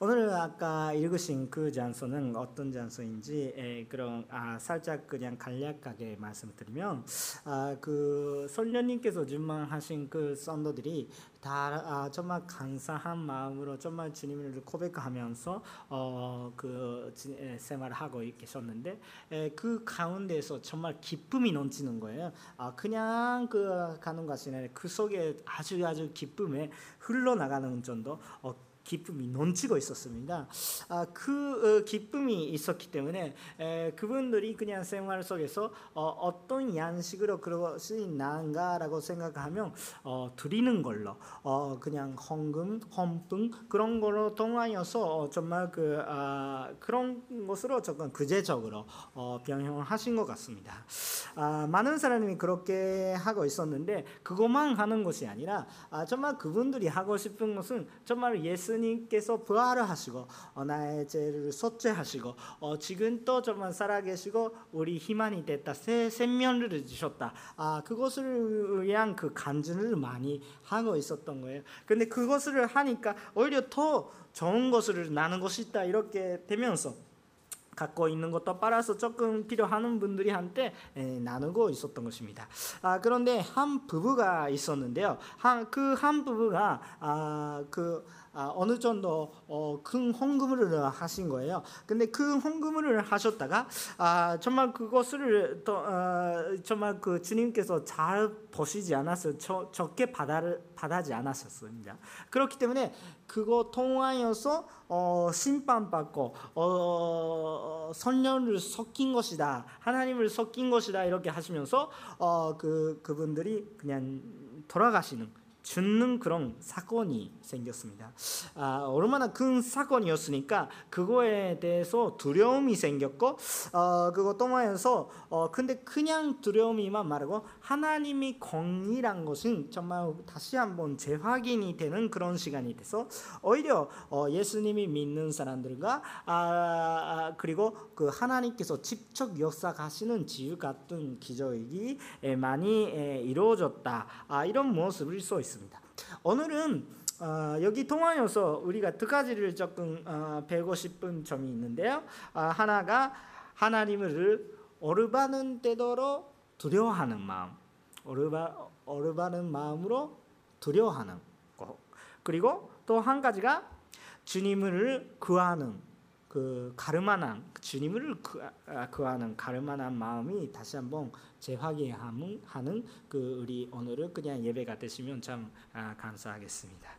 오늘 아까 읽으신 그 장소는 어떤 장소인지 에, 그런 아, 살짝 그냥 간략하게 말씀드리면 아, 그 선녀님께서 주문하신 그 썬더들이 다 아, 정말 감사한 마음으로 정말 주님을 고백하면서 어, 그 생활을 하고 계셨는데 에, 그 가운데서 정말 기쁨이 넘치는 거예요. 아, 그냥 그 가는 것이 아니라 그 속에 아주 아주 기쁨에 흘러나가는 정도 어, 기쁨이 넘치고 있었습니다. 아, 그 어, 기쁨이 있었기 때문에 에, 그분들이 그냥 생활 속에서 어, 떤 양식으로 그것이 나은가라고 생각하면 어, 드리는 걸로 어, 그냥 헌금, 헌금 그런 걸로 통하여서 어, 정말 그 아, 그런 것으로 조금 구제적으로 어, 변형하신 것 같습니다. 아, 많은 사람이 그렇게 하고 있었는데 그것만 하는 것이 아니라 아, 정말 그분들이 하고 싶은 것은 정말 예수 예수님께서 부활을 하시고 어, 나의 죄를 섭죄하시고 어, 지금 또 정말 살아계시고 우리 희망이 됐다 새 생명을 주셨다 아 그것을 위한 그 간증을 많이 하고 있었던 거예요 근데 그것을 하니까 오히려 더 좋은 것을 나는 것이다 이렇게 되면서 갖고 있는 것도 빨아서 조금 필요하는 분들이 한테 나누고 있었던 것입니다. 아, 그런데 한 부부가 있었는데요. 그한 부부가 아, 그 아, 어느 정도 어, 큰 헌금을 하신 거예요. 근데 그 헌금을 하셨다가 아, 정말 그것을 또 어, 정말 그 주님께서 잘 보시지 않았어요. 저, 적게 받아 받아지 않았었습니다. 그렇기 때문에 그거 통하여서 어, 심판받고 어, 선녀를 섞인 것이다. 하나님을 섞인 것이다. 이렇게 하시면서 어, 그 그분들이 그냥 돌아가시는 죽는 그런 사건이 생겼습니다. 아, 얼마나 큰 사건이었으니까 그거에 대해서 두려움이 생겼고 어, 그거 통하여서 어, 근데 그냥 두려움이만 말고 하나님이 공이란 것은 정말 다시 한번 재확인이 되는 그런 시간이 돼서 오히려 어, 예수님이 믿는 사람들과 아, 아, 그리고 그 하나님께서 직접 역사하시는 지유 같은 기적이 많이 이루어졌다 아, 이런 모습을 수 있습니다. 있습니다. 오늘은 어, 여기 통화여서 우리가 두 가지를 조금 어, 배우고 싶은 점이 있는데요. 어, 하나가 하나님을 오르바는 때도로 두려워하는 마음, 오르바 오르바는 마음으로 두려워하는 것. 그리고 또 한 가지가 주님을 구하는 그 가르만한 주님을 아, 구하는 가르만한 마음이 다시 한번 재확인하는 그 우리 오늘을 그냥 예배가 되시면 참 아, 감사하겠습니다.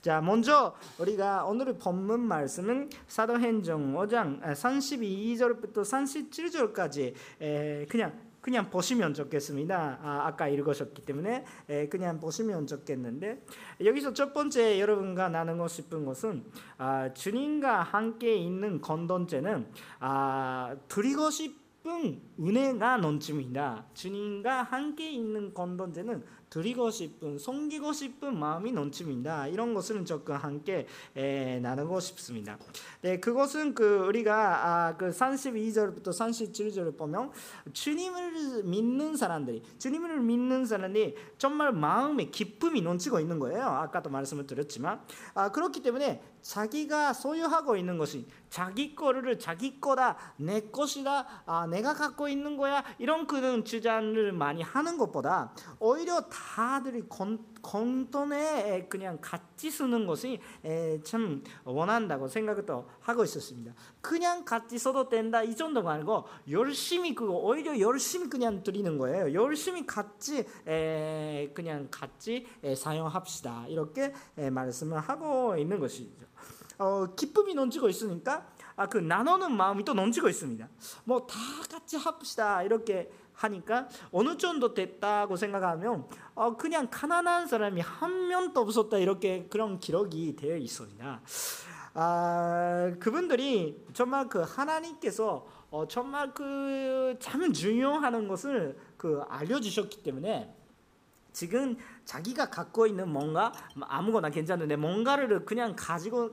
자 먼저 우리가 오늘의 본문 말씀은 사도행전 5장 32절부터 37절까지 그냥 그냥 보시면 좋겠습니다. 아, 까 읽으셨기 때문에 에, 그냥 보시면 좋겠는데 여기서 첫 번째 여러분과 나누고 싶은 것은 아, 주님과 함께 있는 건던제는 아, 드리고 싶은 은혜가 넘칩니다. 주님과 함께 있는 건던제는 드리고 싶은 섬기고 싶은 마음이 넘칩니다. 이런 것을 조금 함께 에, 나누고 싶습니다. 네, 그것은 그 우리가 아, 그 32절부터 37절을 보면 주님을 믿는 사람들이 주님을 믿는 사람이 정말 마음에 기쁨이 넘치고 있는 거예요. 아까도 말씀을 드렸지만 아, 그렇기 때문에 자기가 소유하고 있는 것이 자기 거를 자기 거다 내 것이다 아, 내가 갖고 있는 거야 이런 그런 주장을 많이 하는 것보다 오히려 다 들이 건 돈에 그냥 같이 쓰는 것이 참 원한다고 생각을 또 하고 있었습니다. 그냥 같이 써도 된다 이 정도가 아니고 열심히 그 오히려 열심히 그냥 드리는 거예요. 열심히 같이 그냥 같이 사용합시다 이렇게 말씀을 하고 있는 것이죠. 어, 기쁨이 넘치고 있으니까 아, 그 나누는 마음이 또 넘치고 있습니다. 뭐 다 같이 합시다 이렇게 하니까 어느 정도 됐다고 생각하면 어, 그냥 가난한 사람이 한 명도 없었다 이렇게 그런 기록이 되어 있습니다. 아, 그분들이 정말 그 하나님께서 어, 정말 그참 중요하는 것을 그 알려주셨기 때문에 지금 자기가 갖고 있는 뭔가 아무거나 괜찮은데 뭔가를 그냥 가지고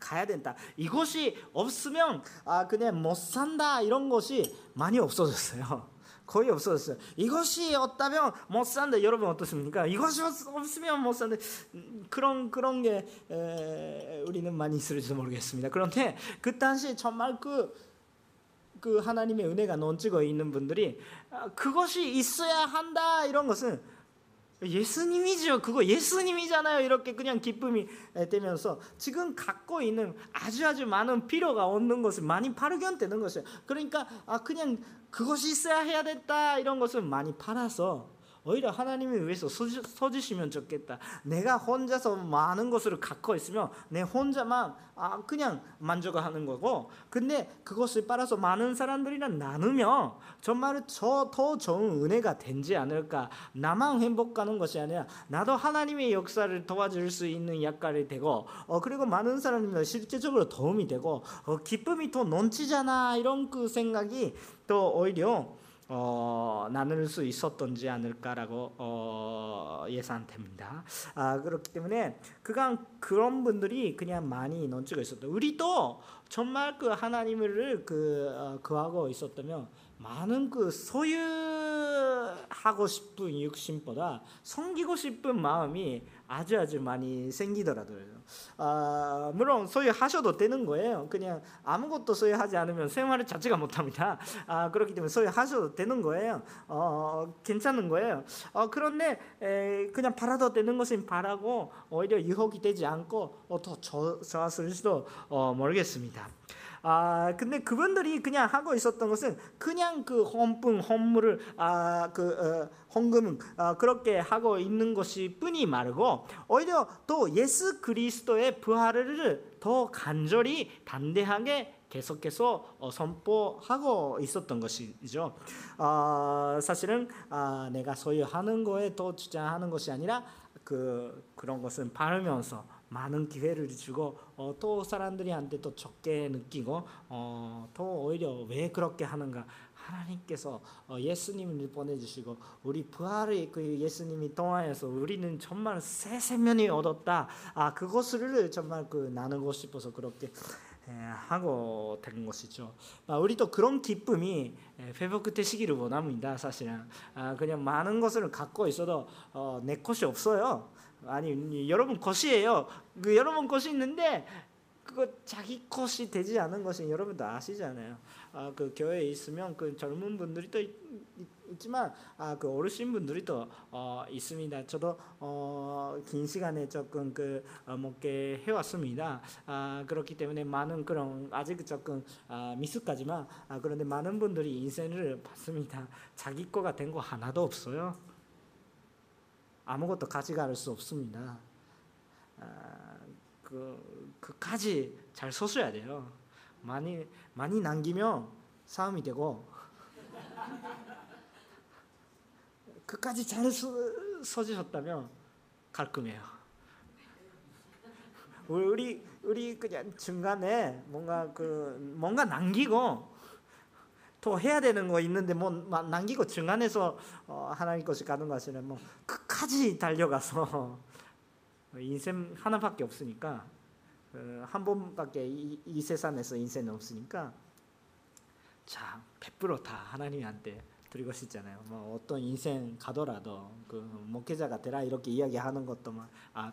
가야 된다. 이것이 없으면 아 그냥 못 산다 이런 것이 많이 없어졌어요. 거의 없어졌어요. 이것이 없다면 못 산다. 여러분 어떻습니까? 이것이 없으면 못 산다. 그런 그런 게 에, 우리는 많이 있을지도 모르겠습니다. 그런데 그 당시 정말 그, 그 하나님의 은혜가 넘치고 있는 분들이 아, 그것이 있어야 한다 이런 것은 예수님이죠. 그거 예수님이잖아요. 이렇게 그냥 기쁨이 되면서 지금 갖고 있는 아주 아주 많은 필요가 없는 것을 많이 발견되는 것이에요. 그러니까 아 그냥 그것이 있어야 해야 됐다 이런 것을 많이 팔아서 오히려 하나님을 위해서 서주시면 좋겠다. 내가 혼자서 많은 것을 갖고 있으면 내 혼자만 아 그냥 만족하는 거고, 근데 그것을 빨아서 많은 사람들이랑 나누면 정말 저 더 좋은 은혜가 되지 않을까. 나만 행복하는 것이 아니라 나도 하나님의 역사를 도와줄 수 있는 역할이 되고, 어 그리고 많은 사람들 실제적으로 도움이 되고, 어 기쁨이 더 넘치잖아 이런 그 생각이 또 오히려 어, 나눌 수 있었던지 않을까라고 어, 예상됩니다. 아, 그렇기 때문에 그간 그런 분들이 그냥 많이 넘치고 있었다. 우리도 정말 그 하나님을 그 어, 그하고 있었다면 많은 그 소유하고 싶은 육신보다 섬기고 싶은 마음이 아주 아주 많이 생기더라고요. 아, 물론 소유하셔도 되는 거예요. 그냥 아무것도 소유하지 않으면 생활 자체가 못합니다. 아, 그렇기 때문에 소유하셔도 되는 거예요. 어, 괜찮은 거예요. 어, 그런데 에, 그냥 팔아도 되는 것은 팔하고 오히려 유혹이 되지 않고 어, 더 좋았을지도 어, 모르겠습니다. 아 근데 그분들이 그냥 하고 있었던 것은 그냥 그 헌품 헌물을 아그 어, 헌금은 어, 그렇게 하고 있는 것이 뿐이 말고 오히려 또 예수 그리스도의 부활을 더 간절히 담대하게 계속해서 어, 선포하고 있었던 것이죠. 어, 사실은 아, 내가 소유하는 거에 더 주장하는 것이 아니라 그 그런 것은 바르면서 많은 기회를 주고 어, 또 사람들이한테 또 적게 느끼고 어, 또 오히려 왜 그렇게 하는가 하나님께서 어, 예수님을 보내주시고 우리 부활의 그 예수님이 통하여서 우리는 정말 새 생명이 얻었다. 아 그것을 정말 그 나누고 싶어서 그렇게 하고 된 것이죠. 아, 우리도 그런 기쁨이 회복 되시기를 원합니다. 사실은 아, 그냥 많은 것을 갖고 있어도 어, 내 것이 없어요. 아니 여러분 것이에요. 그 여러분 것이 있는데 그거 자기 것이 되지 않은 것은 여러분도 아시잖아요. 아, 그 교회에 있으면 그 젊은 분들이 또 있, 지만 아, 그 어르신 분들이 또 어, 있습니다. 저도 어, 긴 시간에 조금 그 어, 먹게 해왔습니다. 아, 그렇기 때문에 많은 그런 아직 조금 아, 미숙하지만 아, 그런데 많은 분들이 인생을 봤습니다. 자기 거가 된 거 하나도 없어요. 아무것도 가져갈 수 없습니다. 아, 그 그까지 잘 서셔야 돼요. 많이 많이 남기면 싸움이 되고 그까지 잘 서, 서주셨다면 깔끔해요. 우리 우리 그냥 중간에 뭔가 그 뭔가 남기고 또 해야 되는 거 있는데 뭐 남기고 중간에서 어, 하나님 것이 가는 것이는 뭐 끝까지 달려가서 인생 하나밖에 없으니까 어, 한 번밖에 이, 이 세상에서 인생은 없으니까 자 100%다 하나님한테 드리고 싶잖아요. 뭐 어떤 인생 가더라도 그 목회자가 되라 이렇게 이야기하는 것도 막아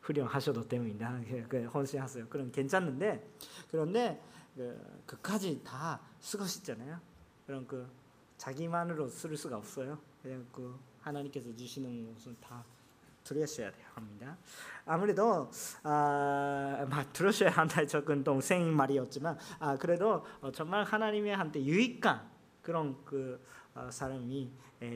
훌륭하셔도 됩니다. 그 헌신하세요. 그럼 괜찮은데 그런데 그, 그까지 다 쓰고 싶잖아요. 그럼 그 자기만으로 쓸 수가 없어요. 그냥 그 하나님께서 주시는 것은 다 들으셔야 합니다. 아무래도 아, 막 들으셔야 한다 조금 동생 말이었지만 아 그래도 어, 정말 하나님의 한테 유익한 그런 그 어, 사람이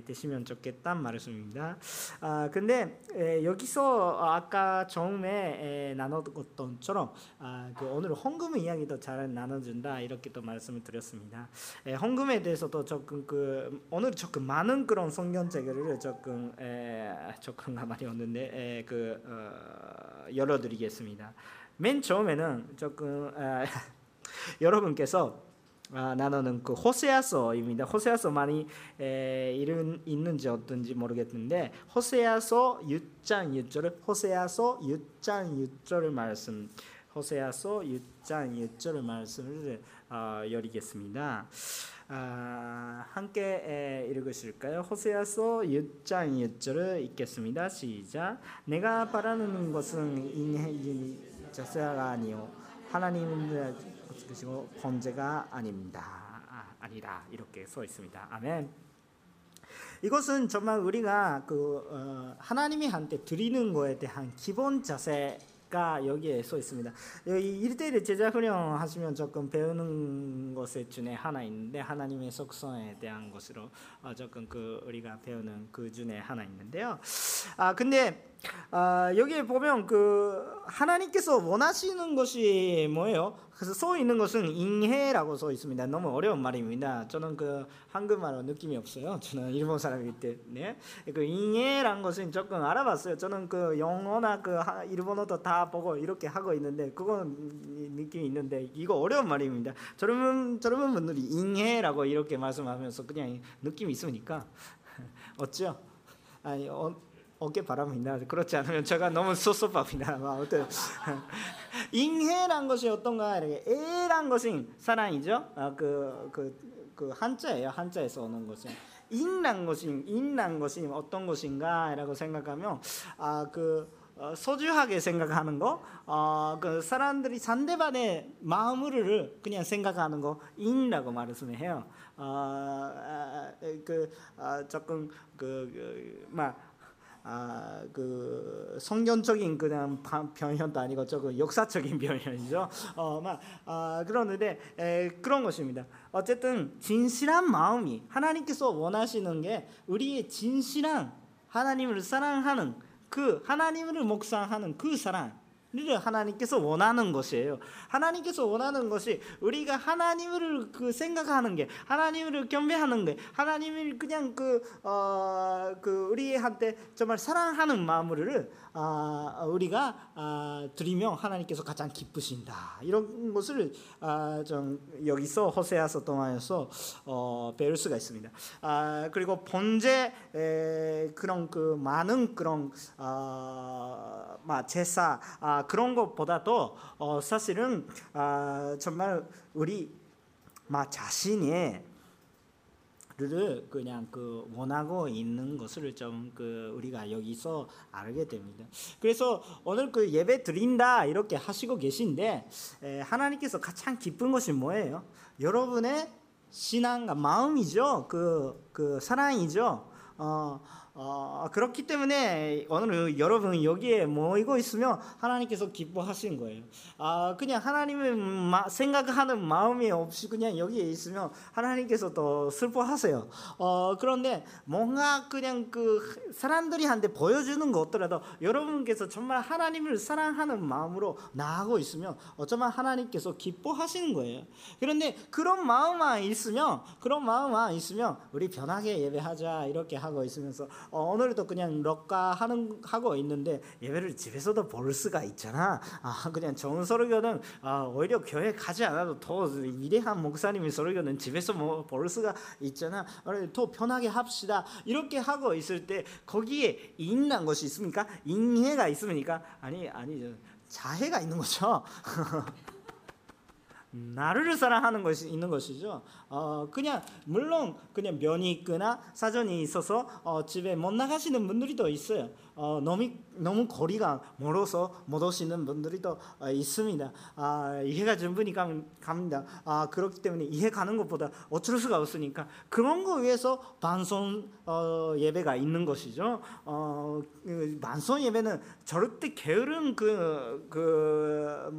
되시면 좋겠단 말씀입니다. 아 근데 여기서 아까 처음에 나눴던 처럼 아, 그 오늘 헌금 이야기도 잘 나눠준다 이렇게 또 말씀을 드렸습니다. 헌금에 대해서도 조금 그 오늘 조금 많은 그런 성경책을 조금 조금 가만히 없는데 그 어, 열어드리겠습니다. 맨 처음에는 조금 여러분께서 아, 나누는 그 호세아서입니다. 호세아서 많이 에, 이름 있는지 어떤지 모르겠는데 호세아서 6장 6절 호세아서 6장 6절 말씀 호세아서 6장 6절 말씀을 어, 열리겠습니다. 아, 함께 에, 읽으실까요? 호세아서 6장 6절을 읽겠습니다. 시작. 내가 바라는 것은 인해 자세가 아니요 하나님의 것이고 범죄가 아닙니다. 아, 아니다 이렇게 써 있습니다. 아멘. 이것은 정말 우리가 그 어, 하나님이 한테 드리는 거에 대한 기본 자세 가 여기에 써 있습니다. 여기 1대1 제자 훈련 하시면 조금 배우는 것에 중에 하나 있는데 하나님의 속성에 대한 것으로 어, 조금 그 우리가 배우는 그 중에 하나 있는데요. 아 근데 아, 여기에 보면 그 하나님께서 원하시는 것이 뭐예요? 그래서 써 있는 것은 인해라고 써 있습니다. 너무 어려운 말입니다. 저는 그 한국말로 느낌이 없어요. 저는 일본 사람이기 때문에 그 인해란 것은 조금 알아봤어요. 저는 그 영어나 그 일본어도 다 보고 이렇게 하고 있는데 그건 느낌이 있는데 이거 어려운 말입니다. 저런 저런 분들이 인해라고 이렇게 말씀하면서 그냥 느낌이 있으니까 어쩌? 아니 어, 어깨 바람이나 그렇지 않으면 제가 너무 섭섭합니다. 아무튼 잉해란 것이 어떤가 이렇게 애란 것은 사랑이죠. 아, 그, 그, 그 한자예요. 한자에서 오는 것은 인란 것이 인란 것이 어떤 것인가라고 생각하면 아그 어, 소중하게 생각하는 거, 어, 그 사람들이 상대방의 마음을 그냥 생각하는 거 인라고 말씀해요. 어, 아, 그 아, 조금 그막 그, 아, 그 성경적인 그냥 변현도 아니고 조금 역사적인 변현이죠. 어, 막 아, 그러는데 에, 그런 것입니다. 어쨌든 진실한 마음이 하나님께서 원하시는 게 우리의 진실한 하나님을 사랑하는 그 하나님을 묵상하는 그 사랑 를 하나님께서 원하는 것이에요. 하나님께서 원하는 것이 우리가 하나님을 그 생각하는 게 하나님을 경배하는 게 하나님을 그냥 그 어, 그 우리한테 정말 사랑하는 아, 우리가 아, 드리면 하나님께서 가장 기쁘신다. 이런 것을 아, 좀 여기서 호세아서 동안에서 어, 배울 수가 있습니다. 아, 그리고 에, 그런 그 많은 그런 아, 제사 아, 그런 것보다도 어, 사실은 아, 정말 우리 마 자신의 를 그냥 그 원하고 있는 것을 좀 그 우리가 여기서 알게 됩니다. 그래서 오늘 그 예배 드린다 이렇게 하시고 계신데 에, 하나님께서 가장 기쁜 것이 뭐예요? 여러분의 신앙과 마음이죠. 그, 그 사랑이죠. 어, 어, 그렇기 때문에 오늘 여러분 여기에 모이고 있으면 하나님께서 기뻐하신 거예요. 아, 그냥 하나님을 마, 생각하는 마음이 없이 그냥 여기에 있으면 하나님께서 더 슬퍼하세요. 어, 그런데 뭔가 그냥 그 사람들이 한테 보여주는 것더라도 여러분께서 정말 하나님을 사랑하는 마음으로 나아가고 있으면 어쩌면 하나님께서 기뻐하시는 거예요. 그런데 그런 마음만 있으면 그런 마음만 있으면 우리 편하게 예배하자 이렇게 하고 있으면서 어, 오늘도 그냥 럭가 하는 하고 있는데 예배를 집에서도 볼 수가 있잖아. 아 그냥 좋은 설교는 아, 오히려 교회 가지 않아도 더 위대한 목사님이 설교는 집에서 뭐 볼 수가 있잖아. 더 편하게 합시다. 이렇게 하고 있을 때 거기에 인난 것이 있습니까? 인해가 있습니까? 아니 아니죠. 자해가 있는 거죠. 나를 사랑하는 것이 있는 것이죠. 어, 그냥 물론 그냥 면이 있거나 사정이 있어서 어, 집에 못 나가시는 분들이 더 있어요. 어, 너무 너무 거리가 멀어서 못 오시는 분들이 더 어, 있습니다. 아, 이해가 충분히 갑니다. 아, 그렇기 때문에 이해 가는 것보다 어쩔 수가 없으니까 그런 거 위해서 반송 어, 예배가 있는 것이죠. 어, 그 반송 예배는 절대 게으른 그, 그,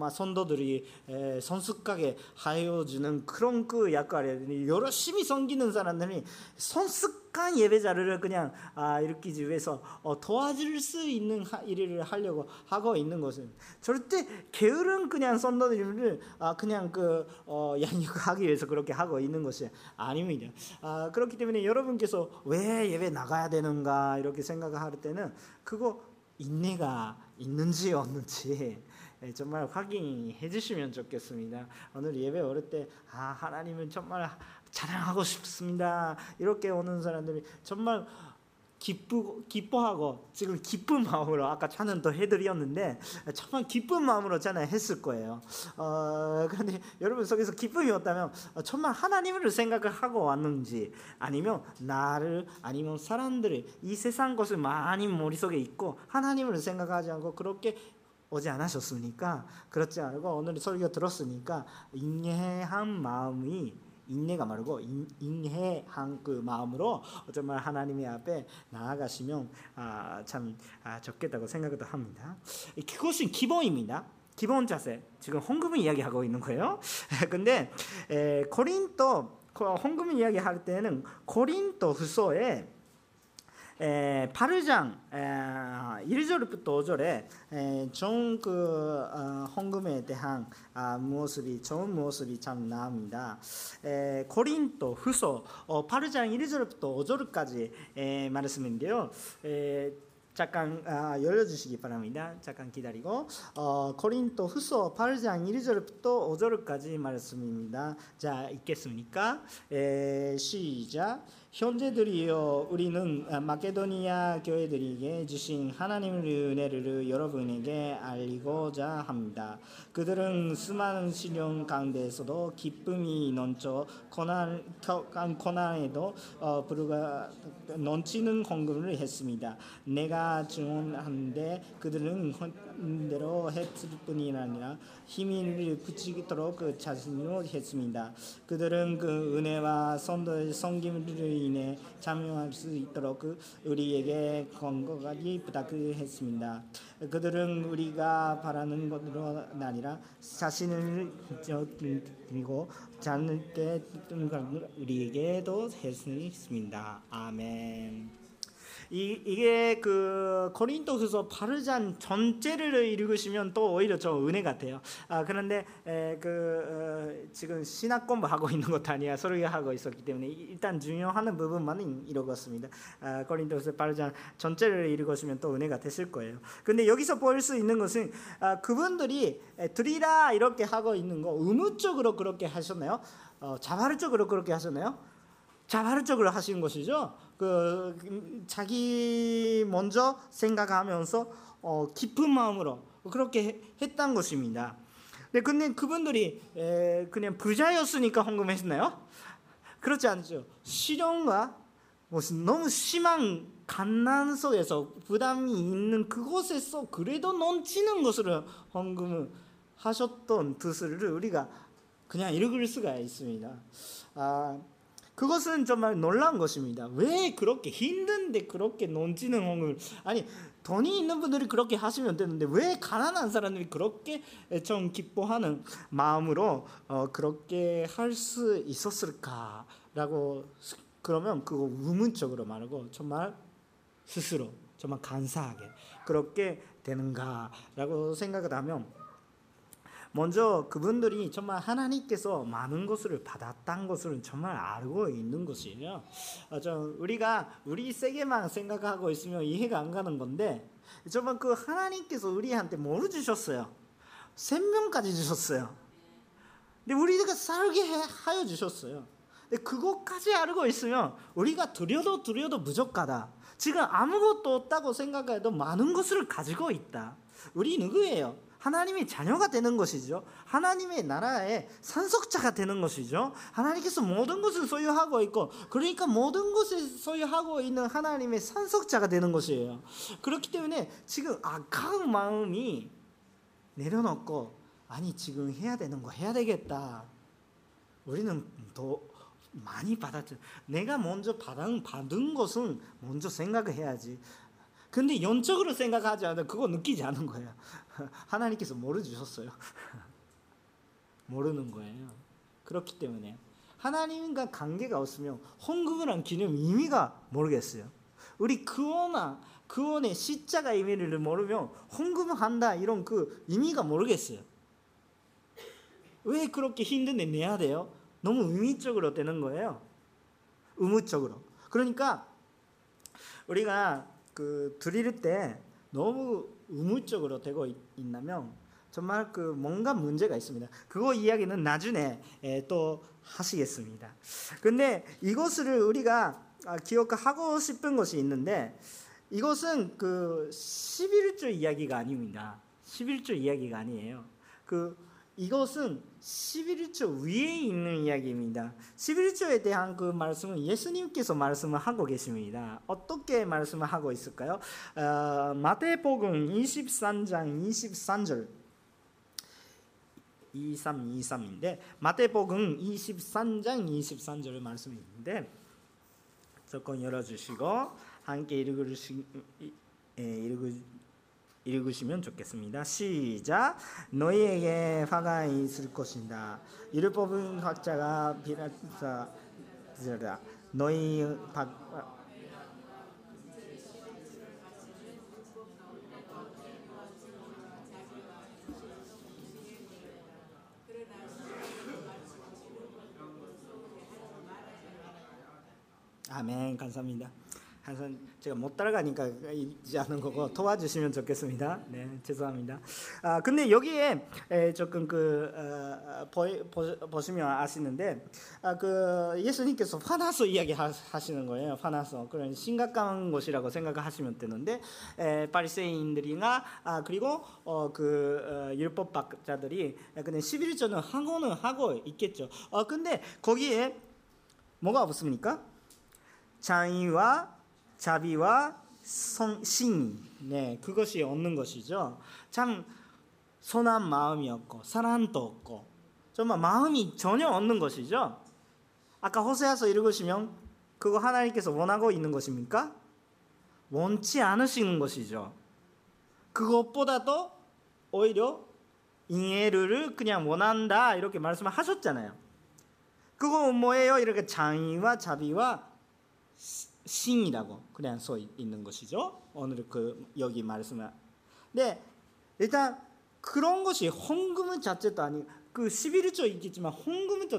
선도들이 에, 성숙하게 하여주는 그런 그 역할에 열심히 섬기는 사람들이 성숙한 예배자를 그냥 아, 일으키기 위해서 어, 도와줄 수 있는 하, 일을 하려고 하고 있는 것은 절대 게으른 그냥 선도들을 아, 그냥 그 어, 양육하기 위해서 그렇게 하고 있는 것이 아닙니다. 아, 그렇기 때문에 여러분께서 왜 예배 나가야 되는가 이렇게 생각할 때는 그거 인내가 있는지 없는지 예, 정말 확인해 주시면 좋겠습니다. 오늘 예배 오를 때 아, 하나님은 정말 찬양하고 싶습니다. 이렇게 오는 사람들이 정말 기쁘 기뻐하고 지금 기쁜 마음으로 아까 찬양도 해드렸는데 정말 기쁜 마음으로 찬양했을 거예요. 어, 그런데 여러분 속에서 기쁨이 없다면 정말 하나님을 생각을 하고 왔는지 아니면 나를 아니면 사람들을 이 세상 것을 많이 머릿속에 있고 하나님을 생각하지 않고 그렇게 오지 않으셨습니까? 그렇지 않고 오늘 설교 들었으니까 인내한 마음이 인내가 말고 인해한 그 마음으로 정말 하나님의 앞에 나아가시면 아, 참 아, 좋겠다고 생각도 합니다. 그것은 기본입니다. 기본 자세. 지금 헌금을 이야기하고 있는 거예요. 근데 에, 고린도 헌금 이야기할 때는 고린도 후서에 에, 8장 에, 1절부터 5절에 좋은 그 어, 헌금에 대한 아, 모습이 좋은 모습이 참 나옵니다. 에, 고린도 어, 8장 1절부터 5절까지 에, 말씀인데요. 에, 잠깐 아, 열려주시기 바랍니다. 잠깐 기다리고 어, 고린도 후서 8장 1절부터 5절까지 말씀입니다. 자 읽겠습니까? 에, 시작 형제들이여 우리는 마케도니아 교회들에게 주신 하나님의 은혜를 여러분에게 알리고자 합니다. 그들은 수많은 시련 가운데서도 기쁨이 넘쳐 고난, 고난에도 어, 불과 넘치는 헌금을 했습니다. 내가 증언한데 그들은 대로 했을 뿐이 아니라 힘을 붙이도록 그 자신으로 했습니다. 그들은 그 은혜와 선도의 섬김을 인해 참여할 수 있도록 그 우리에게 건강하게 부탁했습니다. 그들은 우리가 바라는 것으로 아니라 자신을 드리고 자는 때 우리에게도 했습니다. 아멘. 이, 이게 그 고린도후서 8장 전체를 읽으시면 또 오히려 좀 은혜 같아요. 아 그런데 에, 그 어, 지금 신학 공부하고 있는 것도 아니야 설교하고 있었기 때문에 일단 중요한 부분만 읽었습니다. 아, 고린도후서 8장 전체를 읽으시면 또 은혜가 되실 거예요. 근데 여기서 볼 수 있는 것은 아, 그분들이 드리라 이렇게 하고 있는 거 의무적으로 그렇게 하셨나요? 어, 자발적으로 그렇게 하셨나요? 자발적으로 하신 것이죠. 그 자기 먼저 생각하면서 어, 깊은 마음으로 그렇게 했던 것입니다. 네, 근데 그분들이 에, 그냥 부자였으니까 헌금했나요? 그렇지 않죠. 실용과 무슨 너무 심한 갓난 속에서 부담이 있는 그곳에서 그래도 넘치는 것으로 헌금을 하셨던 뜻을 우리가 그냥 읽을 수가 있습니다. 아, 그것은 정말 놀라운 것입니다. 왜 그렇게 힘든데 그렇게 넘치는 홍을 아니 돈이 있는 분들이 그렇게 하시면 되는데 왜 가난한 사람들이 그렇게 좀 기뻐하는 마음으로 어, 그렇게 할 수 있었을까라고 그러면 그거 의문적으로 말고 정말 스스로 정말 감사하게 그렇게 되는가라고 생각을 하면 먼저 그분들이 정말 하나님께서 많은 것을 받았다는 것을 정말 알고 있는. 어, 좀 우리가 우리 세계만 생각하고 있으면 이해가 안 가는 건데 정말 그 하나님께서 우리한테 뭘 주셨어요? 생명까지 주셨어요. 근데 우리가 살게 하여 주셨어요. 근데 그것까지 알고 있으면 우리가 두려도 두려도 부족하다. 지금 아무것도 없다고 생각해도 많은 것을 가지고 있다. 우리 누구예요? 하나님의 자녀가 되는 것이죠. 하나님의 나라의 산속자가 되는 것이죠. 하나님께서 모든 것을 소유하고 있고, 그러니까 모든 것을 소유하고 있는 하나님의 산속자가 되는 것이에요. 그렇기 때문에 지금 아까운 마음이 내려놓고, 아니, 지금 해야 되는 거 해야 되겠다. 우리는 더 많이 받았죠. 내가 먼저 받은, 받은 것은 먼저 생각을 해야지. 근데 영적으로 생각하지 않아 그거 느끼지 않은 거예요. 하나님께서 모르주셨어요. 모르는 거예요. 그렇기 때문에 하나님과 관계가 없으면 헌금을 한 기념 의미가 모르겠어요. 우리 그원아 그원의 시자가 의미를 모르면 헌금을 한다 이런 그 의미가 모르겠어요. 왜 그렇게 힘든데 내야 돼요? 너무 의미적으로 되는 거예요. 의무적으로. 그러니까 우리가 그 드릴 때 너무 의무적으로 되고 있나면 정말 그 뭔가 문제가 있습니다. 그거 이야기는 나중에 또 하시겠습니다. 근데 이것을 우리가 아, 기억하고 싶은 것이 있는데 이것은 그 11조 이야기가 아닙니다. 11조 이야기가 아니에요. 그 이것은 11조 위에 있는 이야기입니다. 11조에 대한 그 말씀은 예수님께서 말씀을 하고 계십니다. 어떻게 말씀을 하고 있을까요? 어, 마태복음 23장 23절 23, 23인데 마태복음 23장 23절 말씀이 있는데 조금 열어주시고 함께 읽으시, 읽으, 읽으시면 좋겠습니다. 시작. 너희에게 화가 있을 것이다. 율법은 학자가 비라사 너희 박 아멘 감사합니다. 항상 제가 못 따라가니까 있지 않은 거고 도와주시면 좋겠습니다. 네, 죄송합니다. 아 근데 여기에 에, 조금 그 어, 보, 보, 보시면 아시는데 아, 그 예수님께서 화나서 이야기하시는 거예요. 화나서 그런 심각한 것이라고 생각하시면 되는데 에, 바리새인들이나 아, 그리고 어, 그 어, 율법학자들이 그냥 11조는 하고는 하고 있겠죠. 어 근데 거기에 뭐가 없습니까? 장의와 자비와 성, 신, 네, 그것이 없는 것이죠. 참 선한 마음이 없고 사랑도 없고 정말 마음이 전혀 없는 것이죠. 아까 호세아서 읽으시면 그거 하나님께서 원하고 있는 것입니까? 원치 않으시는 것이죠. 그것보다도 오히려 잉해를 그냥 원한다 이렇게 말씀을 하셨잖아요. 그거 뭐예요? 이렇게 장의와 자비와 신이라고 그냥 써 있는 것이죠. 오늘 그 여기 말씀을. 네, 일단 그런 것이 헌금 자체도 아니 그 11조 있겠지만 헌금은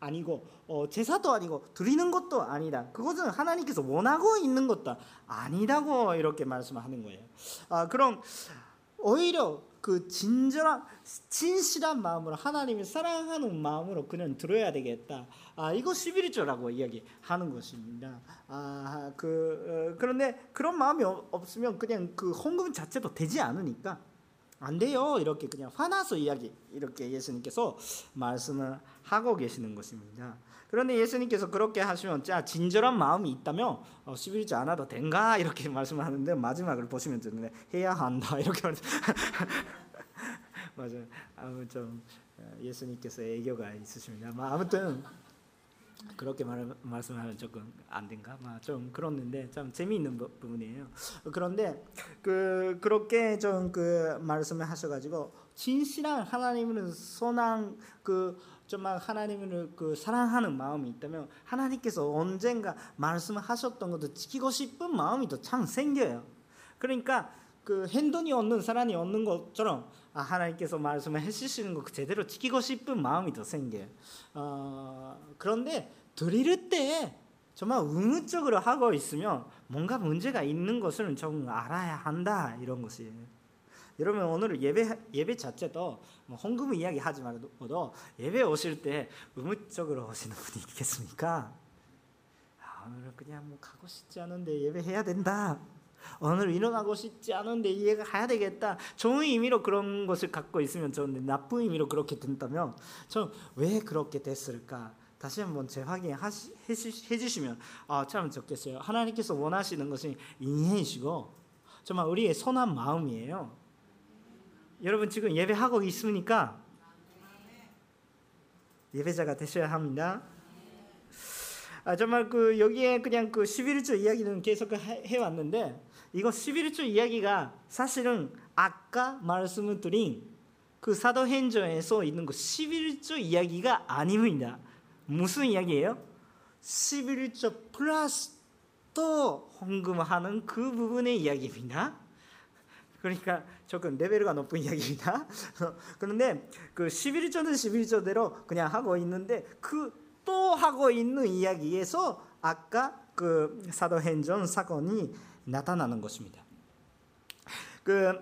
아니고 어, 제사도 아니고 드리는 것도 아니다. 그것은 하나님께서 원하고 있는 것도 아니다고 이렇게 말씀하는 거예요. 아, 그럼 오히려 그 진절한 진실한 마음으로 하나님을 사랑하는 마음으로 그냥 들어야 되겠다. 아 이거 11조라고 이야기하는 것입니다. 아그 어, 그런데 그런 마음이 없으면 그냥 그 헌금 자체도 되지 않으니까 안 돼요. 이렇게 그냥 화나서 이야기 이렇게 예수님께서 말씀을 하고 계시는 것입니다. 그런데 예수님께서 그렇게 하시면 자 진절한 마음이 있다면 어, 11조 안 하도 된가 이렇게 말씀하는데 마지막을 보시면 되는데 해야 한다 이렇게 말씀. 맞아요. 아무튼 어, 예수님께서 애교가 있으십니다. 아무튼 그렇게 말, 말씀하면 조금 안 된가? 좀 그렇는데 참 재미있는 부 분이에요. 그런데 그 그렇게 좀 그 말씀을 하셔가지고 진실한 하나님은 선한 그 정말 하나님을 그 사랑하는 마음이 있다면 하나님께서 언젠가 말씀하셨던 것도 지키고 싶은 마음이 또참 생겨요. 그러니까 그 행동이 없는 사람이 없는 것처럼 아, 하나님께서 말씀을 해주시는 거 제대로 지키고 싶은 마음이 더 생겨요. 어, 그런데 드릴 때 정말 의무적으로 하고 있으면 뭔가 문제가 있는 것을 좀 알아야 한다 이런 것이에요. 여러분 오늘 예배 예배 자체도 뭐 헌금 이야기 하지 말고도 예배 오실 때 의무적으로 오시는 분이 있겠습니까? 아, 오늘 그냥 뭐 가고 싶지 않은데 예배해야 된다. 오늘 일어나고 싶지 않은데 이해가 가야 되겠다. 좋은 의미로 그런 것을 갖고 있으면 좋은데 나쁜 의미로 그렇게 된다면 좀왜 그렇게 됐을까? 다시 한번 재확인 해주시면 아, 참 좋겠어요. 하나님께서 원하시는 것이 인해이시고 정말 우리의 선한 마음이에요. 여러분 지금 예배하고 있으니까 예배자가 되셔야 합니다. 아, 정말 그 여기에 그냥 그 11조 이야기는 계속 해왔는데 이거 11조 이야기가 사실은 아까 말씀을 드린 그 사도행전에서 있는 그 11조 이야기가 아닙니다. 무슨 이야기예요? 11조 플러스 또 헌금하는 그 부분의 이야기입니다. 그러니까 조금 레벨가 높은 이야기입니다. 그런데 그 11조는 11조대로 그냥 하고 있는데 그 또 하고 있는 이야기에서 아까 그 사도행전 사건이 나타나는 것입니다. 그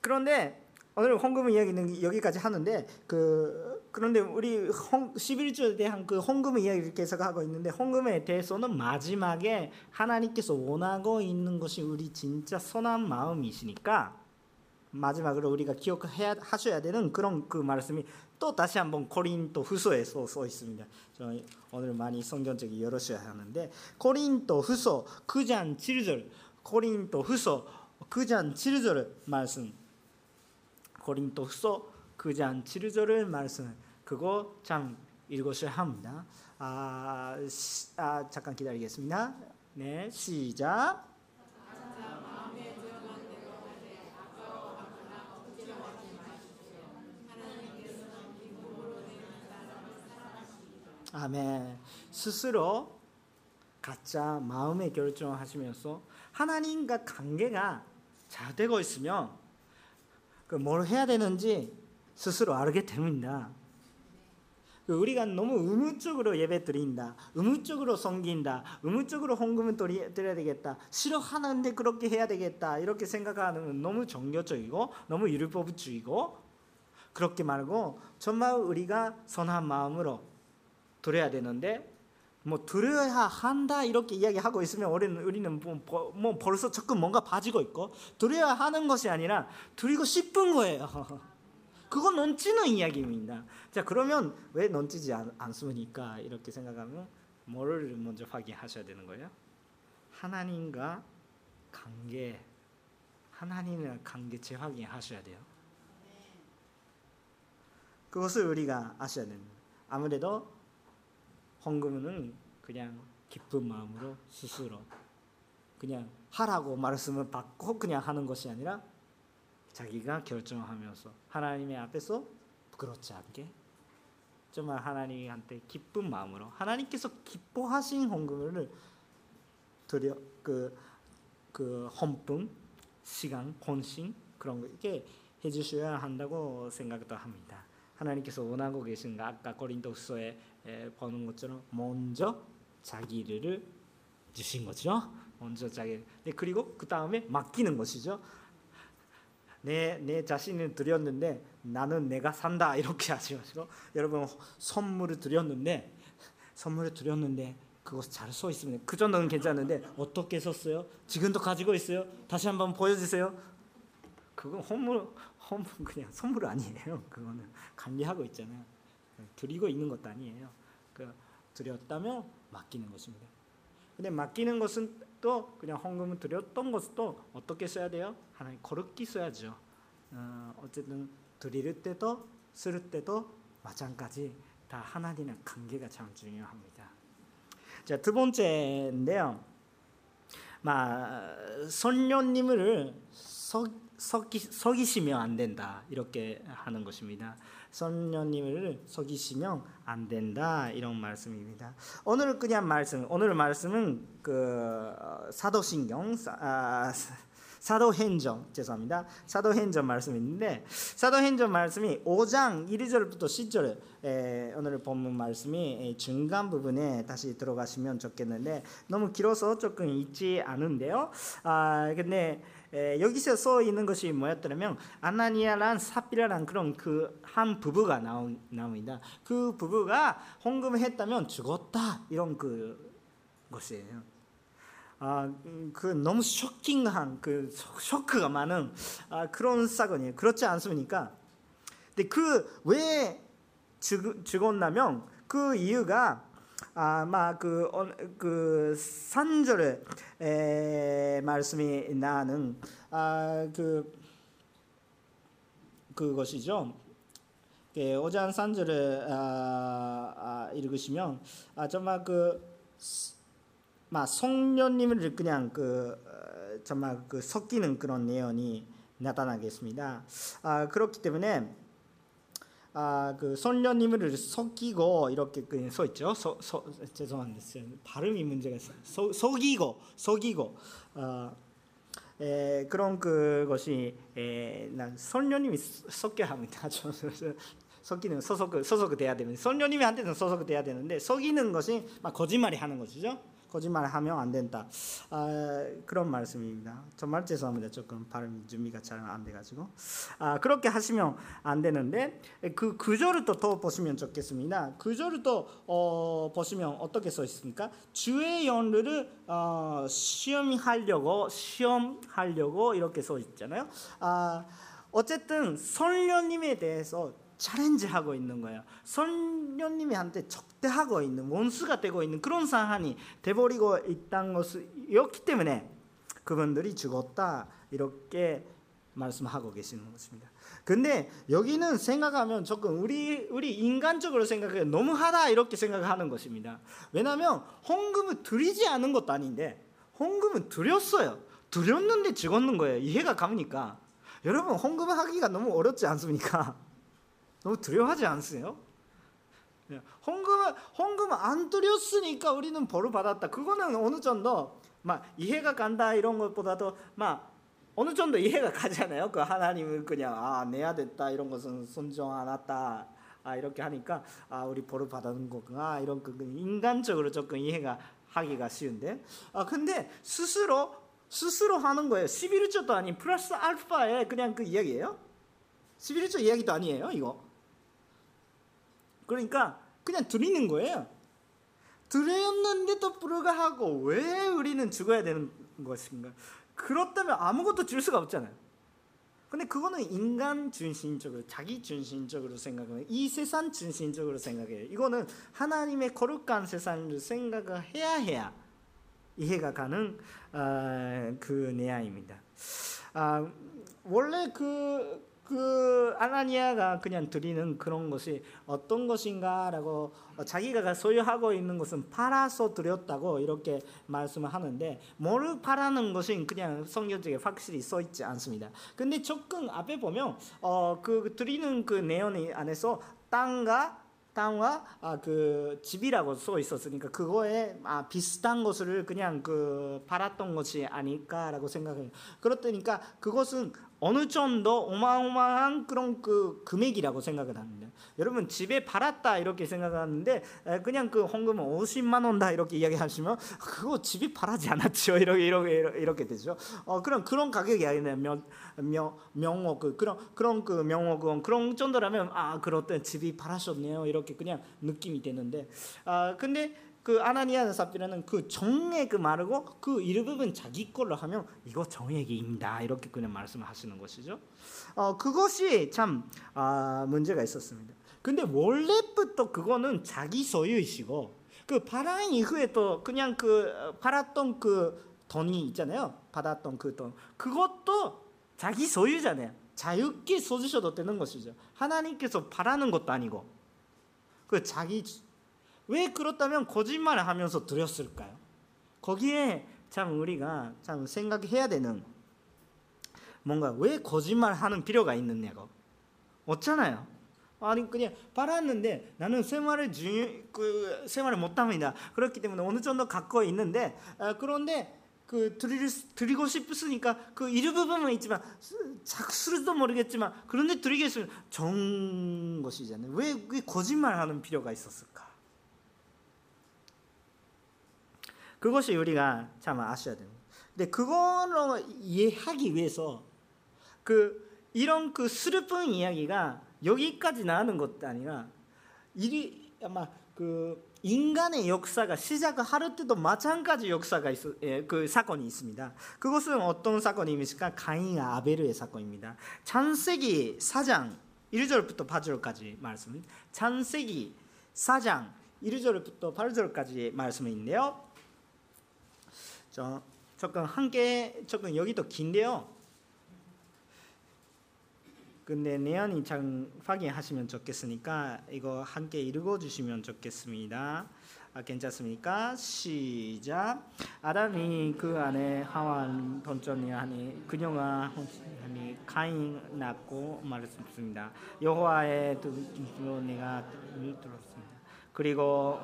그런데 오늘 헌금 이야기는 여기까지 하는데 그 그런데 우리 홍, 11조에 대한 그 헌금 이야기를 계속하고 있는데 헌금에 대해서는 마지막에 하나님께서 원하고 있는 것이 우리 진짜 선한 마음이시니까 마지막으로 우리가 기억해야 하셔야 되는 그런 그 말씀이 또 다시 한번 코린토 후서에서 써 있습니다. 저 오늘 많이 성경책이 열으셔야 하는데 코린토 후서 9장 7절 코린토 후서 9장 7절 말씀 코린토 후서 9장 7절 말씀 그거 참 읽으셔야 합니다. 아, 시, 아 잠깐 기다리겠습니다. 네 시작. 아멘. 스스로 가짜 마음의 결정을 하시면서 하나님과 관계가 잘 되고 있으면 그뭘 해야 되는지 스스로 알게 됩니다. 그 우리가 너무 의무적으로 예배 드린다, 의무적으로 섬긴다, 의무적으로 헌금을 드려야 되겠다, 싫어하는데 그렇게 해야 되겠다 이렇게 생각하는 너무 정교적이고 너무 율법주의고 그렇게 말고 정말 우리가 선한 마음으로 드려야 되는데 뭐 드려야 한다 이렇게 이야기하고 있으면 우리는 우리는 뭐, 뭐 벌써 조금 뭔가 빠지고 있고 드려야 하는 것이 아니라 드리고 싶은 거예요. 그거 넘치는 이야기입니다. 자 그러면 왜 넘치지 않, 않습니까? 이렇게 생각하면 뭐를 먼저 확인하셔야 되는 거예요? 하나님과 관계, 하나님과 관계 재확인하셔야 돼요. 그것을 우리가 아셔야 됩니다. 아무래도 헌금은 그냥 기쁜 마음으로 스스로 그냥 하라고 말씀을 받고 그냥 하는 것이 아니라 자기가 결정하면서 하나님의 앞에서 부끄럽지 않게 정말 하나님한테 기쁜 마음으로 하나님께서 기뻐하신 헌금을 드려 그, 그 헌품, 시간, 헌신 그런 거 이렇게 해주셔야 한다고 생각도 합니다. 하나님께서 원하고 계신 거 아까 고린도후서에 보는 것처럼 먼저 자기를 주신 거죠. 먼저 자기. 네, 그리고 그 다음에 맡기는 것이죠. 내, 내 자신을 드렸는데 나는 내가 산다 이렇게 하지 마시고 여러분 선물을 드렸는데 선물을 드렸는데 그것 잘 써 있습니다. 그 정도는 괜찮은데 어떻게 썼어요? 지금도 가지고 있어요? 다시 한번 보여주세요. 그건 선물, 선물 그냥 선물 아니에요. 그거는 관리하고 있잖아요. 드리고 있는 것도 아니에요. 그 드렸다면 맡기는 것입니다. 근데 맡기는 것은 또 그냥 헌금을 드렸던 것도 어떻게 써야 돼요? 하나님 거룩히 써야죠. 어, 어쨌든 드릴 때도 쓸 때도 마찬가지 다 하나님의 관계가 참 중요합니다. 자, 두 번째인데요. 막 선녀님을 석, 석기, 석이시면 안 된다 이렇게 하는 것입니다. 선녀님을 속이시면 안 된다 이런 말씀입니다. 오늘 그냥 말씀 오늘 말씀은 그 어, 사도신경 아, 사도행전 죄송합니다. 사도행전 말씀인데 사도행전 말씀이 5장 1절부터 10절 에, 오늘 본문 말씀이 중간 부분에 다시 들어가시면 좋겠는데 너무 길어서 조금 있지 않은데요. 아 근데 에, 여기서 써 있는 것이 뭐였더냐면 아나니아란 사피라란 그런 그 한 부부가 나오, 나옵니다. 그 부부가 헌금을 했다면 죽었다 이런 그 것이에요. 아, 그 너무 쇼킹한 그 쇼크가 많은 아, 그런 사건이에요. 그렇지 않습니까? 근데 그 왜 죽었냐면 그 이유가 아 마 그, 그 산절의 말씀이 나는 아, 그 그것이죠. 오장 산절을 아, 아, 읽으시면 아, 정말 그 성령님을 그냥 그 어, 정말 그 섞이는 그런 내용이 나타나겠습니다. 아, 그렇기 때문에 아, 그 선녀님을 섞이고 이렇게 써 있죠. 서, 서, 죄송한데 발음이 문제가. 서, 속이고 속이고 어, 에, 그런 그것이 에, 난 선녀님이 섞여 합니다. 섞이는 소속 소속 돼야 되는 선녀님이 한테는 소속 돼야 되는데 속이는 것이 막 거짓말이 하는 것이죠. 거짓말을 하면 안 된다. 아, 그런 말씀입니다. 정말 죄송합니다. 조금 발음 준비가 잘 안 돼가지고 아, 그렇게 하시면 안 되는데 그 구절을 또, 더 보시면 좋겠습니다. 구절을 또 어, 보시면 어떻게 써 있습니까? 주의 연를 어, 시험하려고 시험하려고 이렇게 써 있잖아요. 아, 어쨌든 선녀님에 대해서 챌린지하고 있는 거예요. 선녀님한테 적대하고 있는 원수가 되고 있는 그런 상황이 돼버리고 있다는 것이었기 때문에 그분들이 죽었다 이렇게 말씀하고 계시는 것입니다. 근데 여기는 생각하면 조금 우리 우리 인간적으로 생각해 너무하다 이렇게 생각하는 것입니다. 왜냐하면 헌금을 드리지 않은 것도 아닌데 헌금은 드렸어요. 드렸는데 죽었는 거예요. 이해가 갑니까? 여러분 헌금을 하기가 너무 어렵지 않습니까? 너무 두려워하지 않으세요? 네, 헌금을 헌금을 안 드렸으니까 우리는 벌을 받았다. 그거는 어느 정도 막 이해가 간다 이런 것보다도 막 어느 정도 이해가 가잖아요. 그 하나님은 그냥 아 내야 됐다 이런 것은 순종 안 했다. 아 이렇게 하니까 아 우리 벌을 받는 거구나 이런 그 인간적으로 조금 이해가 하기가 쉬운데 아 근데 스스로 스스로 하는 거예요. 11조도 아닌 플러스 알파의 그냥 그 이야기예요. 11조 이야기도 아니에요, 이거. 그러니까 그냥 드리는 거예요. 드렸는데도 불구하고 왜 우리는 죽어야 되는 것인가? 그렇다면 아무것도 줄 수가 없잖아요. 근데 그거는 인간 중심적으로 자기 중심적으로 생각해요. 이 세상 중심적으로 생각해요. 이거는 하나님의 거룩한 세상을 생각을 해야 해야 이해가 가는 어, 그 내용입니다. 아, 원래 그, 그 아나니아가 그냥 드리는 그런 것이 어떤 것인가라고 자기가 소유하고 있는 것은 팔아서 드렸다고 이렇게 말씀을 하는데 뭘 팔아는 것은 그냥 성경적에 확실히 써 있지 않습니다. 근데 조금 앞에 보면 어 그 드리는 그 내용 안에서 땅과 땅과 아, 그 집이라고 써 있었으니까 그거에 아, 비슷한 것을 그냥 그 팔았던 것이 아닐까라고 생각해요. 그렇다니까 그것은 어느 정도 어마어마한 그런 그 금액이라고 생각을 하는데 여러분 집에 팔았다 이렇게 생각하는데 그냥 그 헌금은 50만 원다 이렇게 이야기하시면 그거 집이 팔하지 않았죠. 이렇게 이렇게 이렇게 되죠. 어 그런 그런 가격이 아니네. 명 명억 그 그런 그런 그 명억은 그런 정도라면 아 그렇대 집이 팔하셨네요. 이렇게 그냥 느낌이 되는데. 아 근데 그 아나니아 사피라는 그 정액 말고 그 일부분 자기 걸로 하면 이거 정액입니다 이렇게 그냥 말씀하시는 것이죠. 어 그것이 참 아, 문제가 있었습니다. 근데 원래부터 그거는 자기 소유이시고 그 발행 이후에 또 그냥 그 팔았던 그 돈이 있잖아요. 받았던 그 돈. 그것도 자기 소유잖아요. 자유롭게 써주셔도 되는 것이죠. 하나님께서 바라는 것도 아니고 그 자기 왜 그렇다면 거짓말을 하면서 드렸을까요? 거기에 참 우리가 참 생각해야 되는 뭔가 왜 거짓말하는 필요가 있느냐고 없잖아요. 아니 그냥 팔았는데 나는 생활을 중, 그 생활을 못합니다. 그렇기 때문에 어느 정도 갖고 있는데 아, 그런데 그 드릴, 드리고 싶으니까 그 일부분은 있지만 작수도 모르겠지만 그런데 드리겠으면 정 것이잖아요. 왜, 왜 거짓말하는 필요가 있었을까? 그것이 우리가 참 아셔야 됩니다. 근데 그거를 이해하기 위해서 그 이런 그 슬픈 이야기가 여기까지 나오는 것도 아니라 이 아마 그 인간의 역사가 시작할 때도 마찬가지 역사가 있어 예, 그 사건이 있습니다. 그것은 어떤 사건입니까? 가인과 아벨의 사건입니다. 창세기 4장 1절부터 8절까지 말씀. 창세기 4장 1절부터 8절까지 말씀이 있는데요. 저 조금 한개 조금 여기도 긴데요. 근데 내연이 참 확인하시면 좋겠으니까 이거 함께 읽어주시면 좋겠습니다. 아, 괜찮습니까? 시작. 아담이 그 안에 하와 던전이 하니 그녀가 하니 가인 낳고 말했습니다. 여호와의 뜻으로 내가 들었습니다. 그리고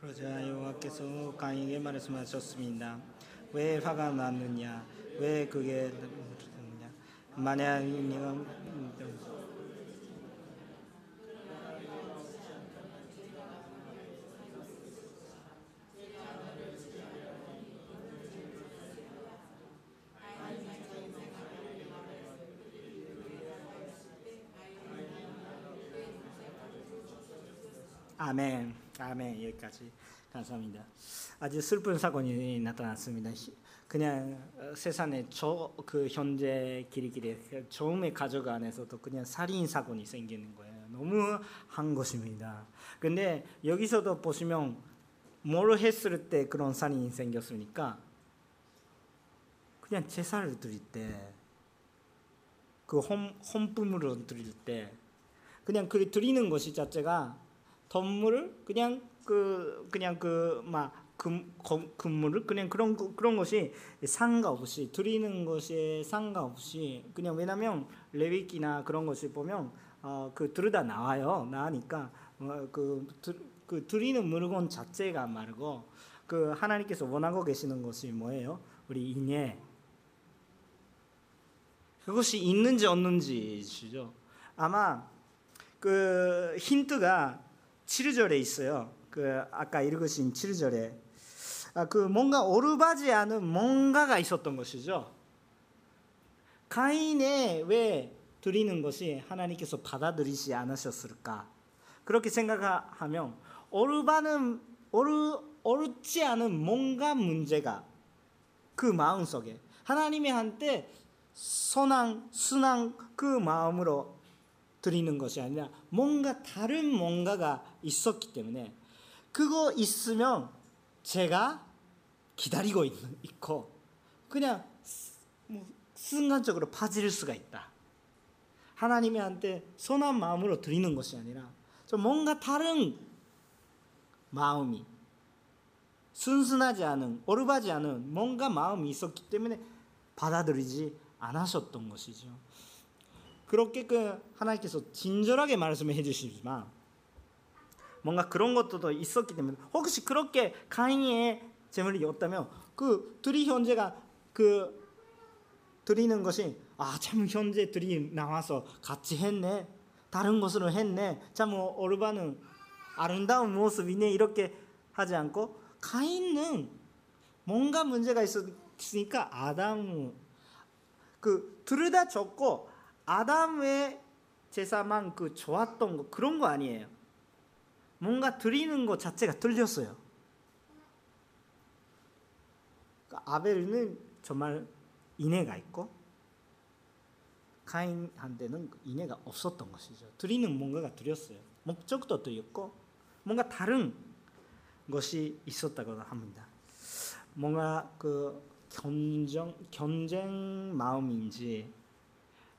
그러자 여호와께서 가인에게 말씀하셨습니다. 왜 화가 났느냐? 왜 그게 났느냐? 만약 아멘, 아멘 여기까지 감사합니다. 아주 슬픈 사건이 나타났습니다. 히- 그냥 어, 세상에 저 그 현재 길이길이 처음에 가족 안에서도 그냥 살인 사건이 생기는 거예요. 너무 한 것입니다. 근데 여기서도 보시면 뭘 했을 때 그런 살인이 생겼습니까? 그냥 제사를 드릴 때, 그 혼, 혼품으로 드릴 때, 그냥 그 드리는 것이 자체가 덤물을 그냥 그 그냥 그막 금금물을 그냥 그런 거- 그런 것이 상관없이 드리는 것에 상관없이 그냥 왜냐면 레위기나 그런 것을 보면 어 그 들으다 나와요 나니까 어, 그, 드, 그 드리는 물건 자체가 말고 그 하나님께서 원하고 계시는 것이 뭐예요? 우리 인예 그것이 있는지 없는지죠. 아마 그 힌트가 7절에 있어요. 그 아까 읽으신 7절에 아, 그 뭔가 오르바지 않은 뭔가가 있었던 것이죠. 가인의 왜 드리는 것이 하나님께서 받아들이지 않으셨을까? 그렇게 생각하면 오르바는 오르 옳지 않은 뭔가 문제가 그 마음 속에 하나님의 한테 선한 순한 그 마음으로 드리는 것이 아니라 뭔가 다른 뭔가가 있었기 때문에 그거 있으면 제가 기다리고 있는, 있고 그냥 뭐 순간적으로 빠질 수가 있다. 하나님한테 선한 마음으로 드리는 것이 아니라 좀 뭔가 다른 마음이 순순하지 않은 오르바지 않은 뭔가 마음이 있었기 때문에 받아들이지 않으셨던 것이죠. 그렇게 그 하나님께서 친절하게 말씀을 해주시지만 뭔가 그런 것도 있었기 때문에 혹시 그렇게 가인의 재물이 없다면 그 둘이 현재가 그 드리는 것이 아 참 현재 둘이 나와서 같이 했네 다른 것으로 했네 참 오르바는 아름다운 모습이네 이렇게 하지 않고 가인은 뭔가 문제가 있었으니까 아담 그둘다 좋고 아담의 제사만 그 좋았던 거 그런 거 아니에요. 뭔가 드리는 것 자체가 틀렸어요. 그러니까 아벨은 정말 인애가 있고 가인한테는 인애가 없었던 것이죠. 드리는 뭔가가 드렸어요. 목적도 드렸고 뭔가 다른 것이 있었다고 합니다. 뭔가 그 견정 견쟁 마음인지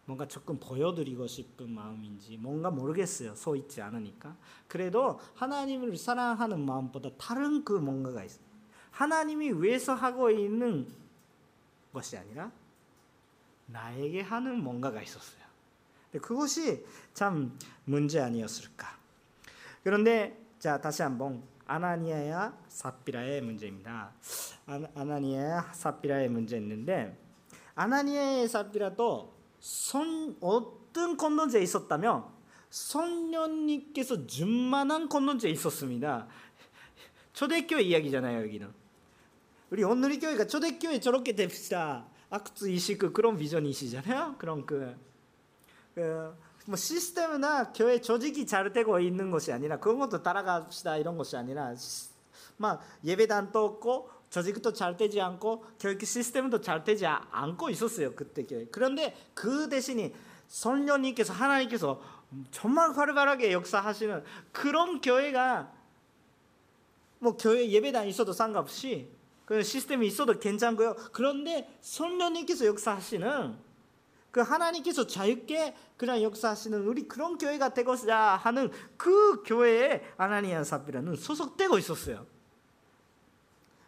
뭔가 조금 보여드리고 싶은 마음인지 뭔가 모르겠어요. 서 있지 않으니까. 그래도 하나님을 사랑하는 마음보다 다른 그 뭔가가 있어요. 하나님이 위해서 하고 있는 것이 아니라 나에게 하는 뭔가가 있었어요. 그것이 참 문제 아니었을까. 그런데 자 다시 한번 아나니아야 사피라의 문제입니다. 아나니아야 사피라의 문제 있는데 아나니아의 사피라도 선 어떤 건넌지에 있었다면 선녀님께서 준 만한 건넌지에 있었습니다. 초대교회 이야기잖아요 여기는. 우리 오늘의 교회가 초대교회 저렇게 됩시다. 악수 이시그 그런 비전이시잖아요. 그런 그, 그, 뭐 시스템이나 교회 조직이 잘 되고 있는 것이 아니라 그런 것도 따라갑시다 이런 것이 아니라 막 예배단도 없고 조직도 잘 되지 않고 교육 시스템도 잘 되지 않고 있었어요 그때 교회. 그런데 그 대신에 선녀님께서 하나님께서 정말 활발하게 역사하시는 그런 교회가 뭐 교회 예배단 있어도 상관없이 그 시스템이 있어도 괜찮고요. 그런데 선녀님께서 역사하시는 그 하나님께서 자유롭게 그냥 역사하시는 우리 그런 교회가 되고자 하는 그 교회에 아나니아 사피라는 소속되고 있었어요.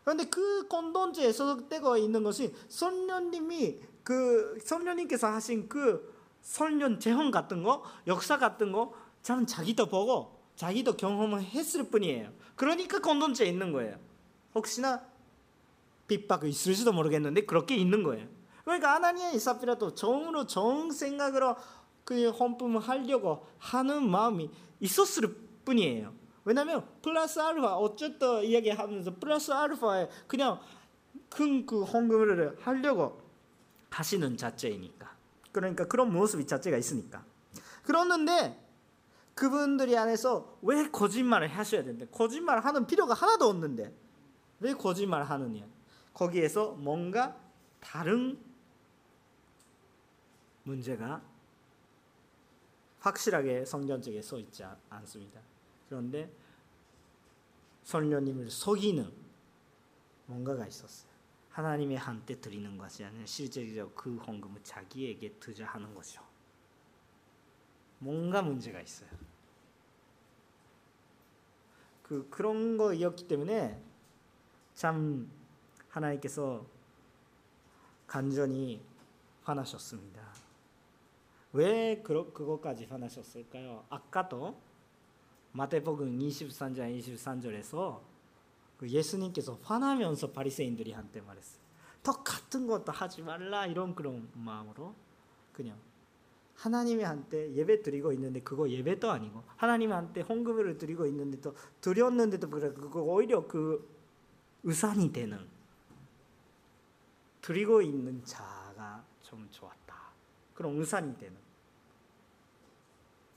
그런데 그 공동체에 소속되고 있는 것이 선녀님이 그 선녀님께서 하신 그 선년 재헌 같은 거 역사 같은 거 저는 자기도 보고 자기도 경험을 했을 뿐이에요. 그러니까 공동체에 있는 거예요. 혹시나 핍박이 있을지도 모르겠는데 그렇게 있는 거예요. 그러니까 아나니아 이사피라도 정으로 정 생각으로 그 헌품을 하려고 하는 마음이 있었을 뿐이에요. 왜냐하면 플러스 알파 어쨌든 이야기하면서 플러스 알파에 그냥 큰 그 헌금을 하려고 하시는 자체이니까. 그러니까 그런 모습이 자체가 있으니까. 그러는데 그분들이 안에서 왜 거짓말을 하셔야 되는데 거짓말 하는 필요가 하나도 없는데 왜 거짓말 하느냐? 거기에서 뭔가 다른 문제가 확실하게 성경책에 써 있지 않습니다. 그런데 선녀님을 속이는 뭔가가 있었어요. 하나님의 한테 드리는 것이 아니라 실제적으로 그 헌금을 자기에게 투자 하는 거죠. 뭔가 문제가 있어요. 그 그런 거였기 때문에 참 하나님께서 간절히 화나셨습니다. 왜 그러, 그것까지 화나셨을까요? 아까도 마태복음 23장 23절에서 그 예수님께서 화나면서 바리새인들이 한테 말했어요. 똑같은 것도 하지 말라 이런 그런 마음으로 그냥 하나님한테 예배 드리고 있는데 그거 예배도 아니고 하나님한테 헌금을 드리고 있는데도 드렸는데도 그거 오히려 그 의산이 되는 드리고 있는 자가 좀 좋았다. 그런 의산이 되는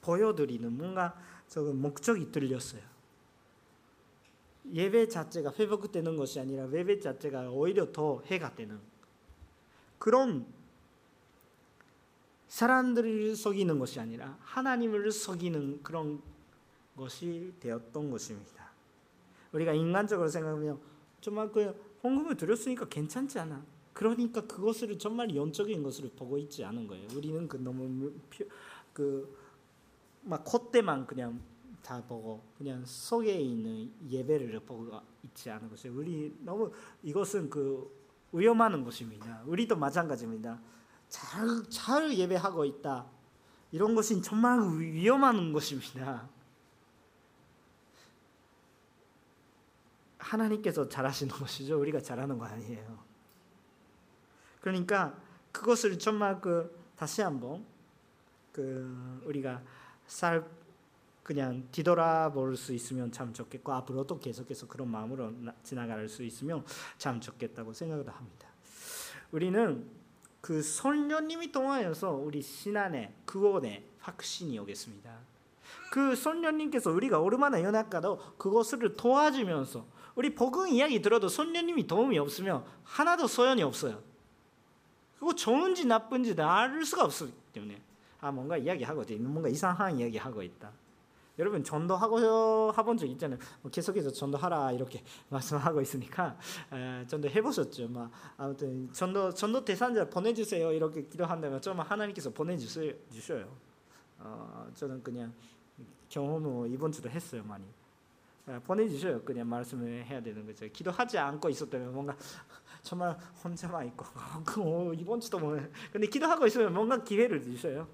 보여드리는 뭔가 저거 목적이 들렸어요. 예배 자체가 회복되는 것이 아니라 예배 자체가 오히려 더 해가 되는 그런 사람들을 속이는 것이 아니라 하나님을 속이는 그런 것이 되었던 것입니다. 우리가 인간적으로 생각하면 정말 그 헌금을 드렸으니까 괜찮지 않아. 그러니까 그것을 정말 영적인 것을 보고 있지 않은 거예요. 우리는 그 너무 그 막 콧대만 그냥 다 보고 그냥 속에 있는 예배를 보고 있지 않은 것이 우리 너무 이것은 그 위험한 것입니다. 우리도 마찬가지입니다. 잘, 잘 예배하고 있다. 이런 것이 정말 위험한 것입니다. 하나님께서 잘하시는 것이죠. 우리가 잘하는 거 아니에요. 그러니까 그것을 정말 그 다시 한번 그 우리가 살 그냥 뒤돌아볼 수 있으면 참 좋겠고 앞으로도 계속해서 그런 마음으로 지나갈 수 있으면 참 좋겠다고 생각을 합니다. 우리는 그 선녀님이 통하여서 우리 신안에 구원에 확신이 오겠습니다. 그 선녀님께서 우리가 얼마나 연약가도 그것을 도와주면서 우리 복음 이야기 들어도 선녀님이 도움이 없으면 하나도 소용이 없어요. 그거 좋은지 나쁜지 알 수가 없기 때문에 아 뭔가 이야기하고 뭔가 이상한 이야기하고 있다. 여러분 전도하고 해본 적 있잖아요. 뭐 계속해서 전도하라 이렇게 말씀하고 있으니까 에, 전도 해보셨죠. 막 아무튼 전도 전도 대상자 보내주세요 이렇게 기도한다면 좀 하나님께서 보내주셔요. 어, 저는 그냥 경험을 이번 주도 했어요 많이. 보내주셔요. 그냥 말씀을 해야 되는 거죠. 기도하지 않고 있었다면 뭔가 정말 혼자만 있고 어, 이번 주도 뭐 근데 기도하고 있으면 뭔가 기회를 주셔요.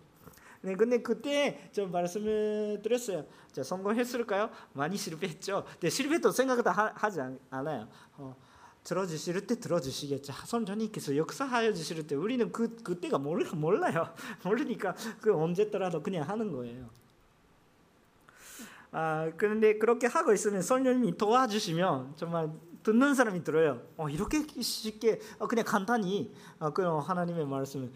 네, 근데 그때 좀 말씀을 드렸어요. 자, 성공했을까요? 많이 실패했죠. 근데 실패도 생각도 하, 지 않아요. 어, 들어주실 때 들어주시겠죠. 선전님께서 역사하여 주실 때 우리는 그 그때가 몰라 몰라요. 모르니까 그 언제더라도 그냥 하는 거예요. 아 그런데 그렇게 하고 있으면 선녀님이 도와주시면 정말 듣는 사람이 들어요. 어 이렇게 쉽게 어, 그냥 간단히 어, 그 하나님의 말씀을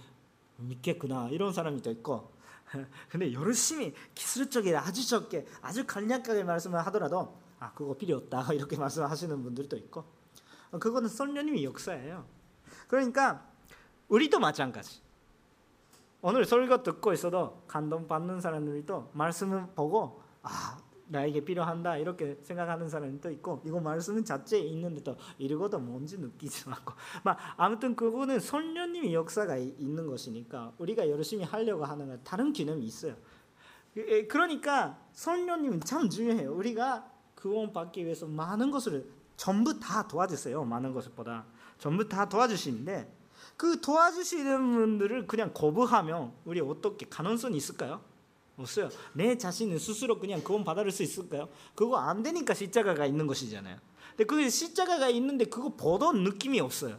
믿겠구나 이런 사람이 또 있고 근데 열심히 기술적인 아주 적게 아주 간략하게 말씀을 하더라도 아 그거 필요 없다 이렇게 말씀하시는 분들도 있고 그거는 선녀님의 역사예요. 그러니까 우리도 마찬가지. 오늘 설교 듣고 있어도 감동 받는 사람들도 말씀을 보고 아 나에게 필요한다 이렇게 생각하는 사람도 있고 이거 말씀은 자체에 있는데도 읽어도 뭔지 느끼지 않고 막 아무튼 그거는 선녀님의 역사가 있는 것이니까 우리가 열심히 하려고 하는 건 다른 기능이 있어요. 그러니까 선녀님은 참 중요해요. 우리가 구원 받기 위해서 많은 것을 전부 다 도와주세요. 많은 것보다 전부 다 도와주시는데 그 도와주시는 분들을 그냥 거부하면 우리 어떻게 가능성이 있을까요? 없어요. 내 자신은 스스로 그냥 구원 받을 수 있을까요? 그거 안 되니까 십자가가 있는 것이잖아요. 근데 그 십자가가 있는데 그거 보던 느낌이 없어요.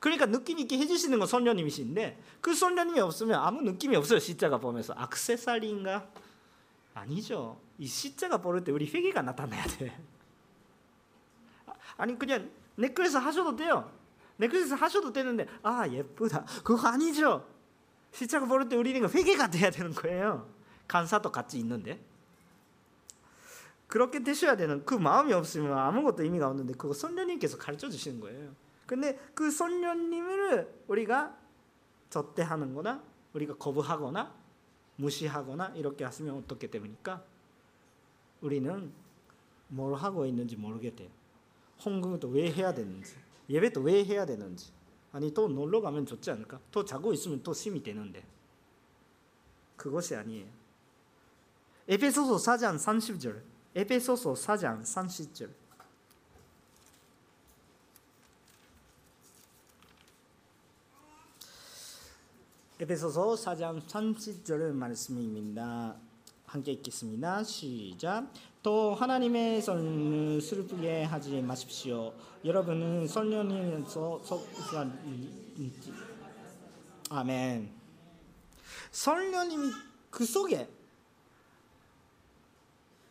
그러니까 느낌 있게 해주시는 건 선녀님이신데 그 선녀님이 없으면 아무 느낌이 없어요. 십자가 보면서 악세사리인가? 아니죠. 이 십자가 보를 때 우리 회개가 나타나야 돼. 아니 그냥 넥클래스 하셔도 돼요. 넥클래스 하셔도 되는데 아 예쁘다. 그거 아니죠. 십자가 보를 때 우리는 회개가 돼야 되는 거예요. 간사도 같이 있는데 그렇게 되셔야 되는 그 마음이 없으면 아무것도 의미가 없는데 그거 선녀님께서 가르쳐 주시는 거예요. 근데 그 선녀님을 우리가 적대하는 거나 우리가 거부하거나 무시하거나 이렇게 하시면 어떻게 됩니까? 우리는 뭘 하고 있는지 모르게 돼요. 홍금도 왜 해야 되는지, 예배도 왜 해야 되는지. 아니 또 놀러 가면 좋지 않을까? 또 자고 있으면 또 심이 되는데. 그것이 아니에요. 에베소서 4장 30절. 에베소서 4장 30절. 에베소서 4장 30절 말씀입니다. 함께 읽겠습니다. 시작. 또 하나님의 선을 슬프게 하지 마십시오. 여러분은 선녀님에서 속한 아멘. 선녀님이 그 속에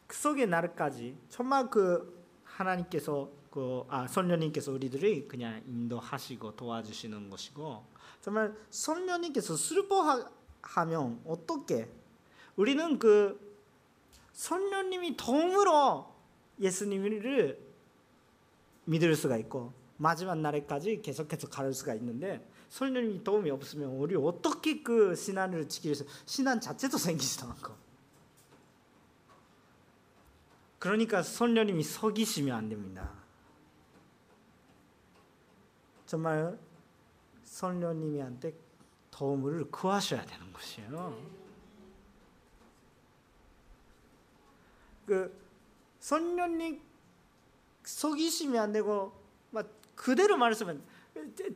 그 속에 나를까지 정말 그 하나님께서 그아 선녀님께서 우리들을 그냥 인도하시고 도와주시는 것이고 정말 선녀님께서 슬퍼하면 어떻게 우리는 그 선녀님이 덤으로 예수님을 믿을 수가 있고 마지막 날에까지 계속해서 가를 수가 있는데 선녀님이 도움이 없으면 우리 어떻게 그 신앙을 수 신앙 자체도 생기지도 않고 그러니까 선녀님이 속이시면 안 됩니다. 정말 선녀님한테 도움을 구하셔야 되는 것이에요. 그 선녀님 속이시면 안 되고 막 그대로 말했으면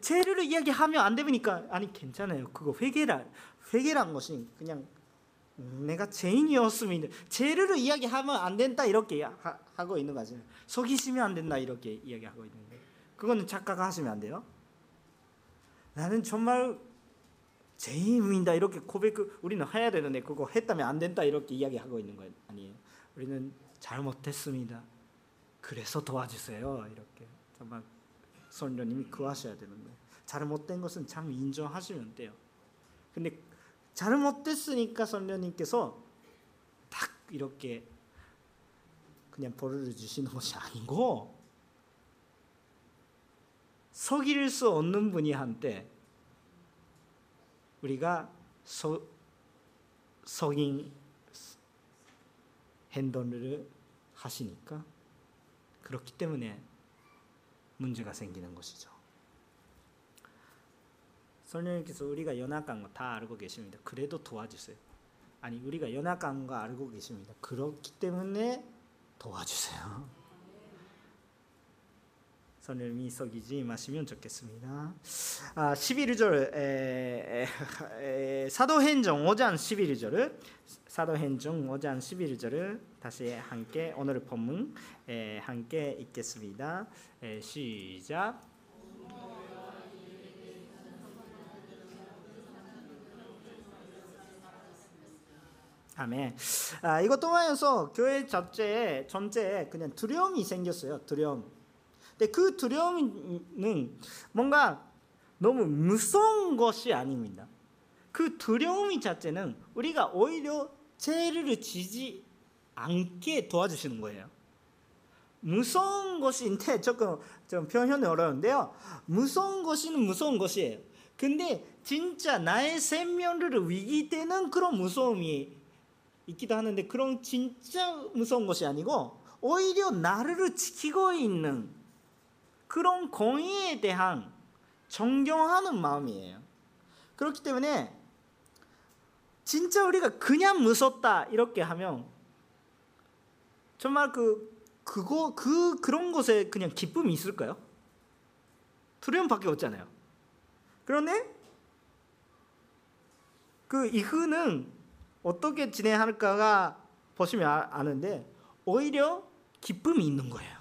죄를 이야기하면 안 되니까 아니 괜찮아요. 그거 회개라 회개란 것이 그냥 내가 죄인이었으면 죄를 이야기하면 안 된다 이렇게 하, 고 있는 거지. 속이시면 안 된다 이렇게 이야기하고 있는 거예요. 그거는 작가가 하시면 안 돼요. 나는 정말 죄인입니다 이렇게 고백 우리는 해야 되는데 그거 했다면 안 된다 이렇게 이야기하고 있는 거 아니에요. 우리는 잘못했습니다. 그래서 도와주세요 이렇게 정말 선녀님이 구하셔야 되는 거예요. 잘못된 것은 참 인정하시면 돼요. 근데 잘못됐으니까 선녀님께서 딱 이렇게 그냥 벌을 주시는 것이 아니고 속일 수 없는 분이 한때 우리가 소, 속인 행동을 하시니까 그렇기 때문에 문제가 생기는 것이죠. 선생님께서 우리가 연약한 거 다 알고 계십니다. 그래도 도와주세요. 아니 우리가 연약한 거 알고 계십니다. 그렇기 때문에 도와주세요. 선생님이 속이지 마시면 좋겠습니다. 아, 11절 에, 에, 사도행정 5장 11절을 사도행정 5장 11절을 다시 함께 오늘 본문 에, 함께 읽겠습니다. 에, 시작. 아멘. 아, 이것 통하여서 교회 자체에 전체에 그냥 두려움이 생겼어요. 두려움. 근데 그 두려움은 뭔가 너무 무서운 것이 아닙니다. 그 두려움 자체는 우리가 오히려 죄를 지지 않게 도와주시는 거예요. 무서운 것인데 조금 좀 표현이 어려운데요. 무서운 것은 무서운 것이에요. 근데 진짜 나의 생명을 위기되는 그런 무서움이 있기도 하는데 그런 진짜 무서운 것이 아니고 오히려 나를 지키고 있는 그런 공의에 대한 존경하는 마음이에요. 그렇기 때문에 진짜 우리가 그냥 무섭다 이렇게 하면 정말 그 그거 그 그런 것에 그냥 기쁨이 있을까요? 두려움밖에 없잖아요. 그런데 그 이후는 어떻게 진행할까가 보시면 아, 아는데 오히려 기쁨이 있는 거예요.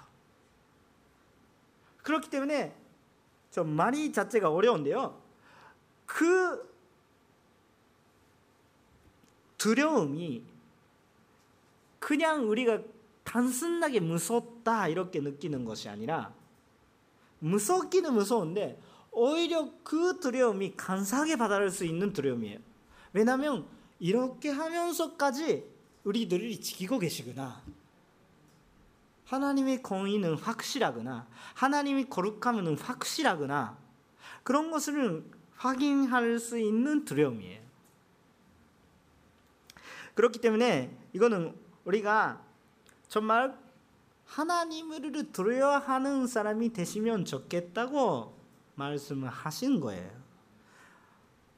그렇기 때문에 좀 말이 자체가 어려운데요. 그 두려움이 그냥 우리가 단순하게 무섭다 이렇게 느끼는 것이 아니라 무섭기는 무서운데 오히려 그 두려움이 감사하게 받아들일 수 있는 두려움이에요. 왜냐하면 이렇게 하면서까지 우리들이 지키고 계시구나. 하나님의 공의는 확실하구나. 하나님이 거룩함은 확실하구나. 그런 것을 확인할 수 있는 두려움이에요. 그렇기 때문에 이거는 우리가 정말 하나님을 두려워 하는 사람이 되시면 좋겠다고 말씀을 하신 거예요.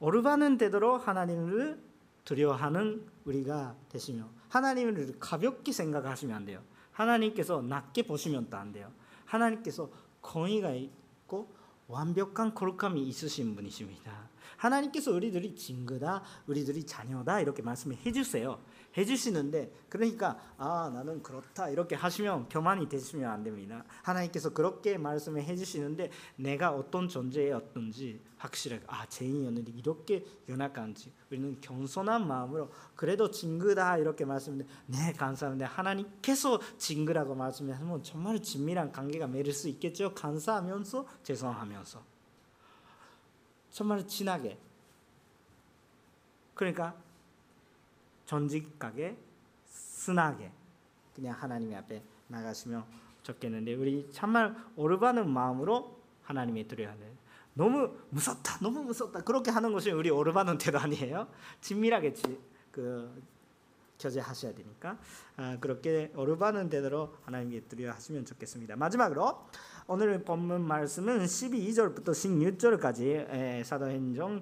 오르바는 되도록 하나님을 두려워하는 우리가 되시며 하나님을 가볍게 생각하시면 안 돼요. 하나님께서 낮게 보시면 또 안 돼요. 하나님께서 공의가 있고 완벽한 거룩함이 있으신 분이십니다. 하나님께서 우리들이 친구다, 우리들이 자녀다 이렇게 말씀해 주세요. 해주시는데 그러니까 아 나는 그렇다 이렇게 하시면 교만이 되시면 안 됩니다. 하나님께서 그렇게 말씀을 해주시는데 내가 어떤 존재였던지 확실하게 아 죄인이 이렇게 연약한지 우리는 겸손한 마음으로 그래도 친구다 이렇게 말씀을 네 감사합니다. 하나님께서 친구라고 말씀하면 정말 친밀한 관계가 맺을 수 있겠죠. 감사하면서 죄송하면서 정말 친하게. 그러니까 전직하게 순하게 그냥 하나님 앞에 나가시면 좋겠는데 우리 참말 오르바는 마음으로 하나님의 두려워하는 너무 무섭다 너무 무섭다. 그렇게 하는 것이 우리 오르바는 태도 아니에요. 친밀하게 그 교제하셔야 되니까. 아, 그렇게 오르바는 대로 하나님께 두려워하시면 좋겠습니다. 마지막으로 오늘 본문 말씀은 12절부터 16절까지 사도행전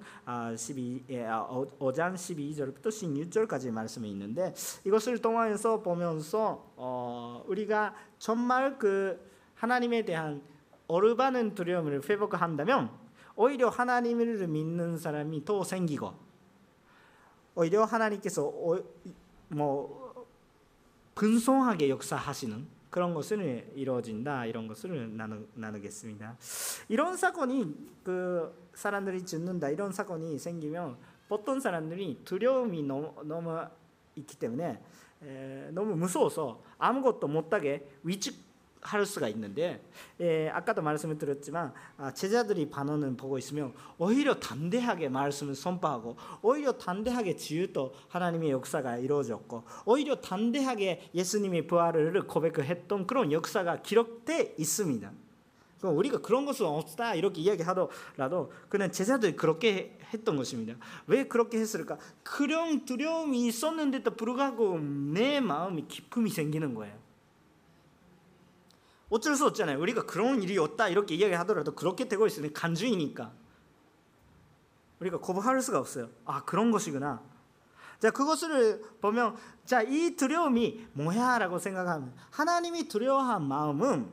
12 5장 12절부터 16절까지 말씀이 있는데 이것을 통해서 보면서 어, 우리가 정말 그 하나님에 대한 어르바는 두려움을 회복한다면 오히려 하나님을 믿는 사람이 더 생기고 오히려 하나님께서 뭐 분성하게 역사하시는 그런 것을 이루어진다 이런 것을 나누, 나누겠습니다. 이런 사건이 그 사람들이 죽는다 이런 사건이 생기면 어떤 사람들이 두려움이 너무, 너무 있기 때문에 에, 너무 무서워서 아무것도 못하게 위축 할 수가 있는데 예, 아까도 말씀을 드렸지만 아, 제자들이 반응을 보고 있으면 오히려 담대하게 말씀을 선포하고 오히려 담대하게 지유도 하나님의 역사가 이루어졌고 오히려 담대하게 예수님의 부활을 고백했던 그런 역사가 기록돼 있습니다. 우리가 그런 것은 없다 이렇게 이야기하더라도 그냥 제자들이 그렇게 했던 것입니다. 왜 그렇게 했을까? 그런 두려움이 있었는데도 불구하고 내 마음이 기쁨이 생기는 거예요. 어쩔 수 없잖아요. 우리가 그런 일이 없다 이렇게 이야기하더라도 그렇게 되고 있으니 간주이니까 우리가 거부할 수가 없어요. 아 그런 것이구나. 자 그것을 보면 자이 두려움이 뭐야라고 생각하면 하나님이 두려워한 마음은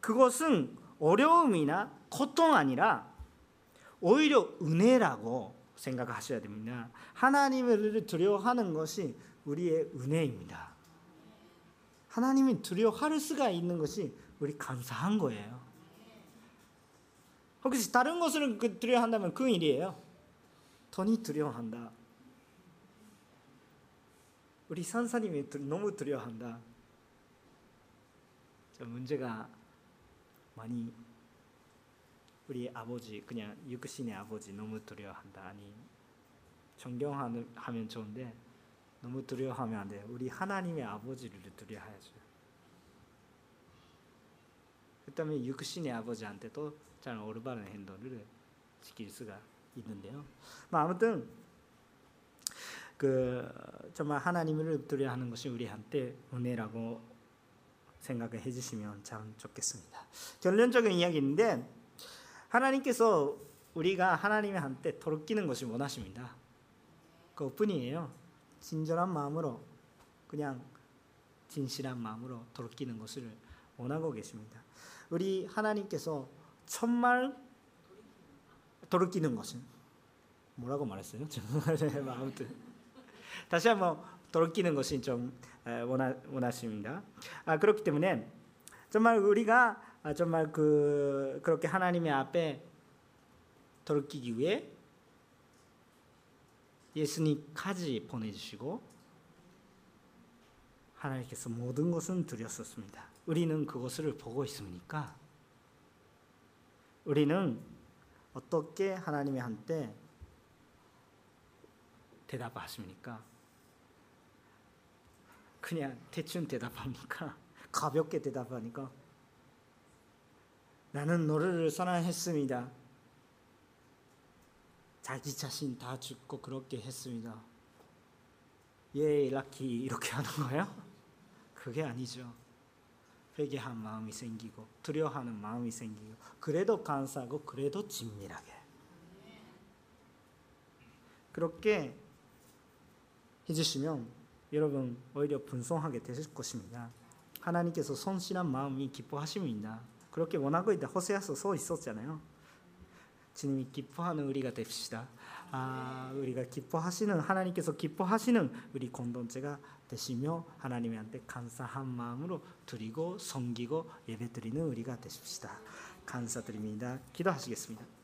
그것은 어려움이나 고통 아니라 오히려 은혜라고 생각하셔야 됩니다. 하나님을 두려워하는 것이 우리의 은혜입니다. 하나님이 두려워할 수가 있는 것이 우리 감사한 거예요. 혹시 다른 것을 그 두려워한다면 그 일이에요. 돈이 두려워한다. 우리 선사님이 너무 두려워한다. 문제가 많이 우리 아버지 그냥 육신의 아버지 너무 두려워한다. 아니 존경하면 좋은데 너무 두려워하면 안 돼요. 우리 하나님의 아버지를 두려워해야죠. 그다음에 육신의 아버지한테도 잘 올바른 행동을 지킬 수가 있는데요. 뭐 아무튼 그 정말 하나님을 두려워하는 것이 우리한테 은혜라고 생각을 해주시면 참 좋겠습니다. 결론적인 이야기인데 하나님께서 우리가 하나님한테 돌끼는 것을 원하십니다. 그뿐이에요. 친절한 마음으로 그냥 진실한 마음으로 돌끼는 것을 원하고 계십니다. 우리 하나님께서 천말 돌끼는 것은 뭐라고 말했어요? 아무튼 다시 한번 돌이키는 것이 좀 에, 원하, 원하십니다. 아, 그렇기 때문에 정말 우리가 아, 정말 그 그렇게 하나님의 앞에 돌이키기 위해 예수님까지 보내주시고 하나님께서 모든 것은 드렸었습니다. 우리는 그것을 보고 있습니까? 우리는 어떻게 하나님의 한테 대답하십니까? 그냥 대충 대답합니까? 가볍게 대답하니까 나는 너를 사랑했습니다. 자기 자신 다 죽고 그렇게 했습니다. 예, 라키 이렇게 하는 거예요? 그게 아니죠. 회개한 마음이 생기고 두려워하는 마음이 생기고 그래도 감사하고 그래도 진밀하게 그렇게 해주시면 여러분 오히려 분성하게 되실 것입니다. 하나님께서 손실한 마음이 기뻐하십니다. 그렇게 원하고 있다. 호세아서 써 있었잖아요. 주님이 기뻐하는 우리가 됩시다. 아, 우리가 기뻐하시는 하나님께서 기뻐하시는 우리 공동체가 되시며 하나님한테 감사한 마음으로 드리고 섬기고 예배드리는 우리가 되십시다. 감사드립니다. 기도하시겠습니다.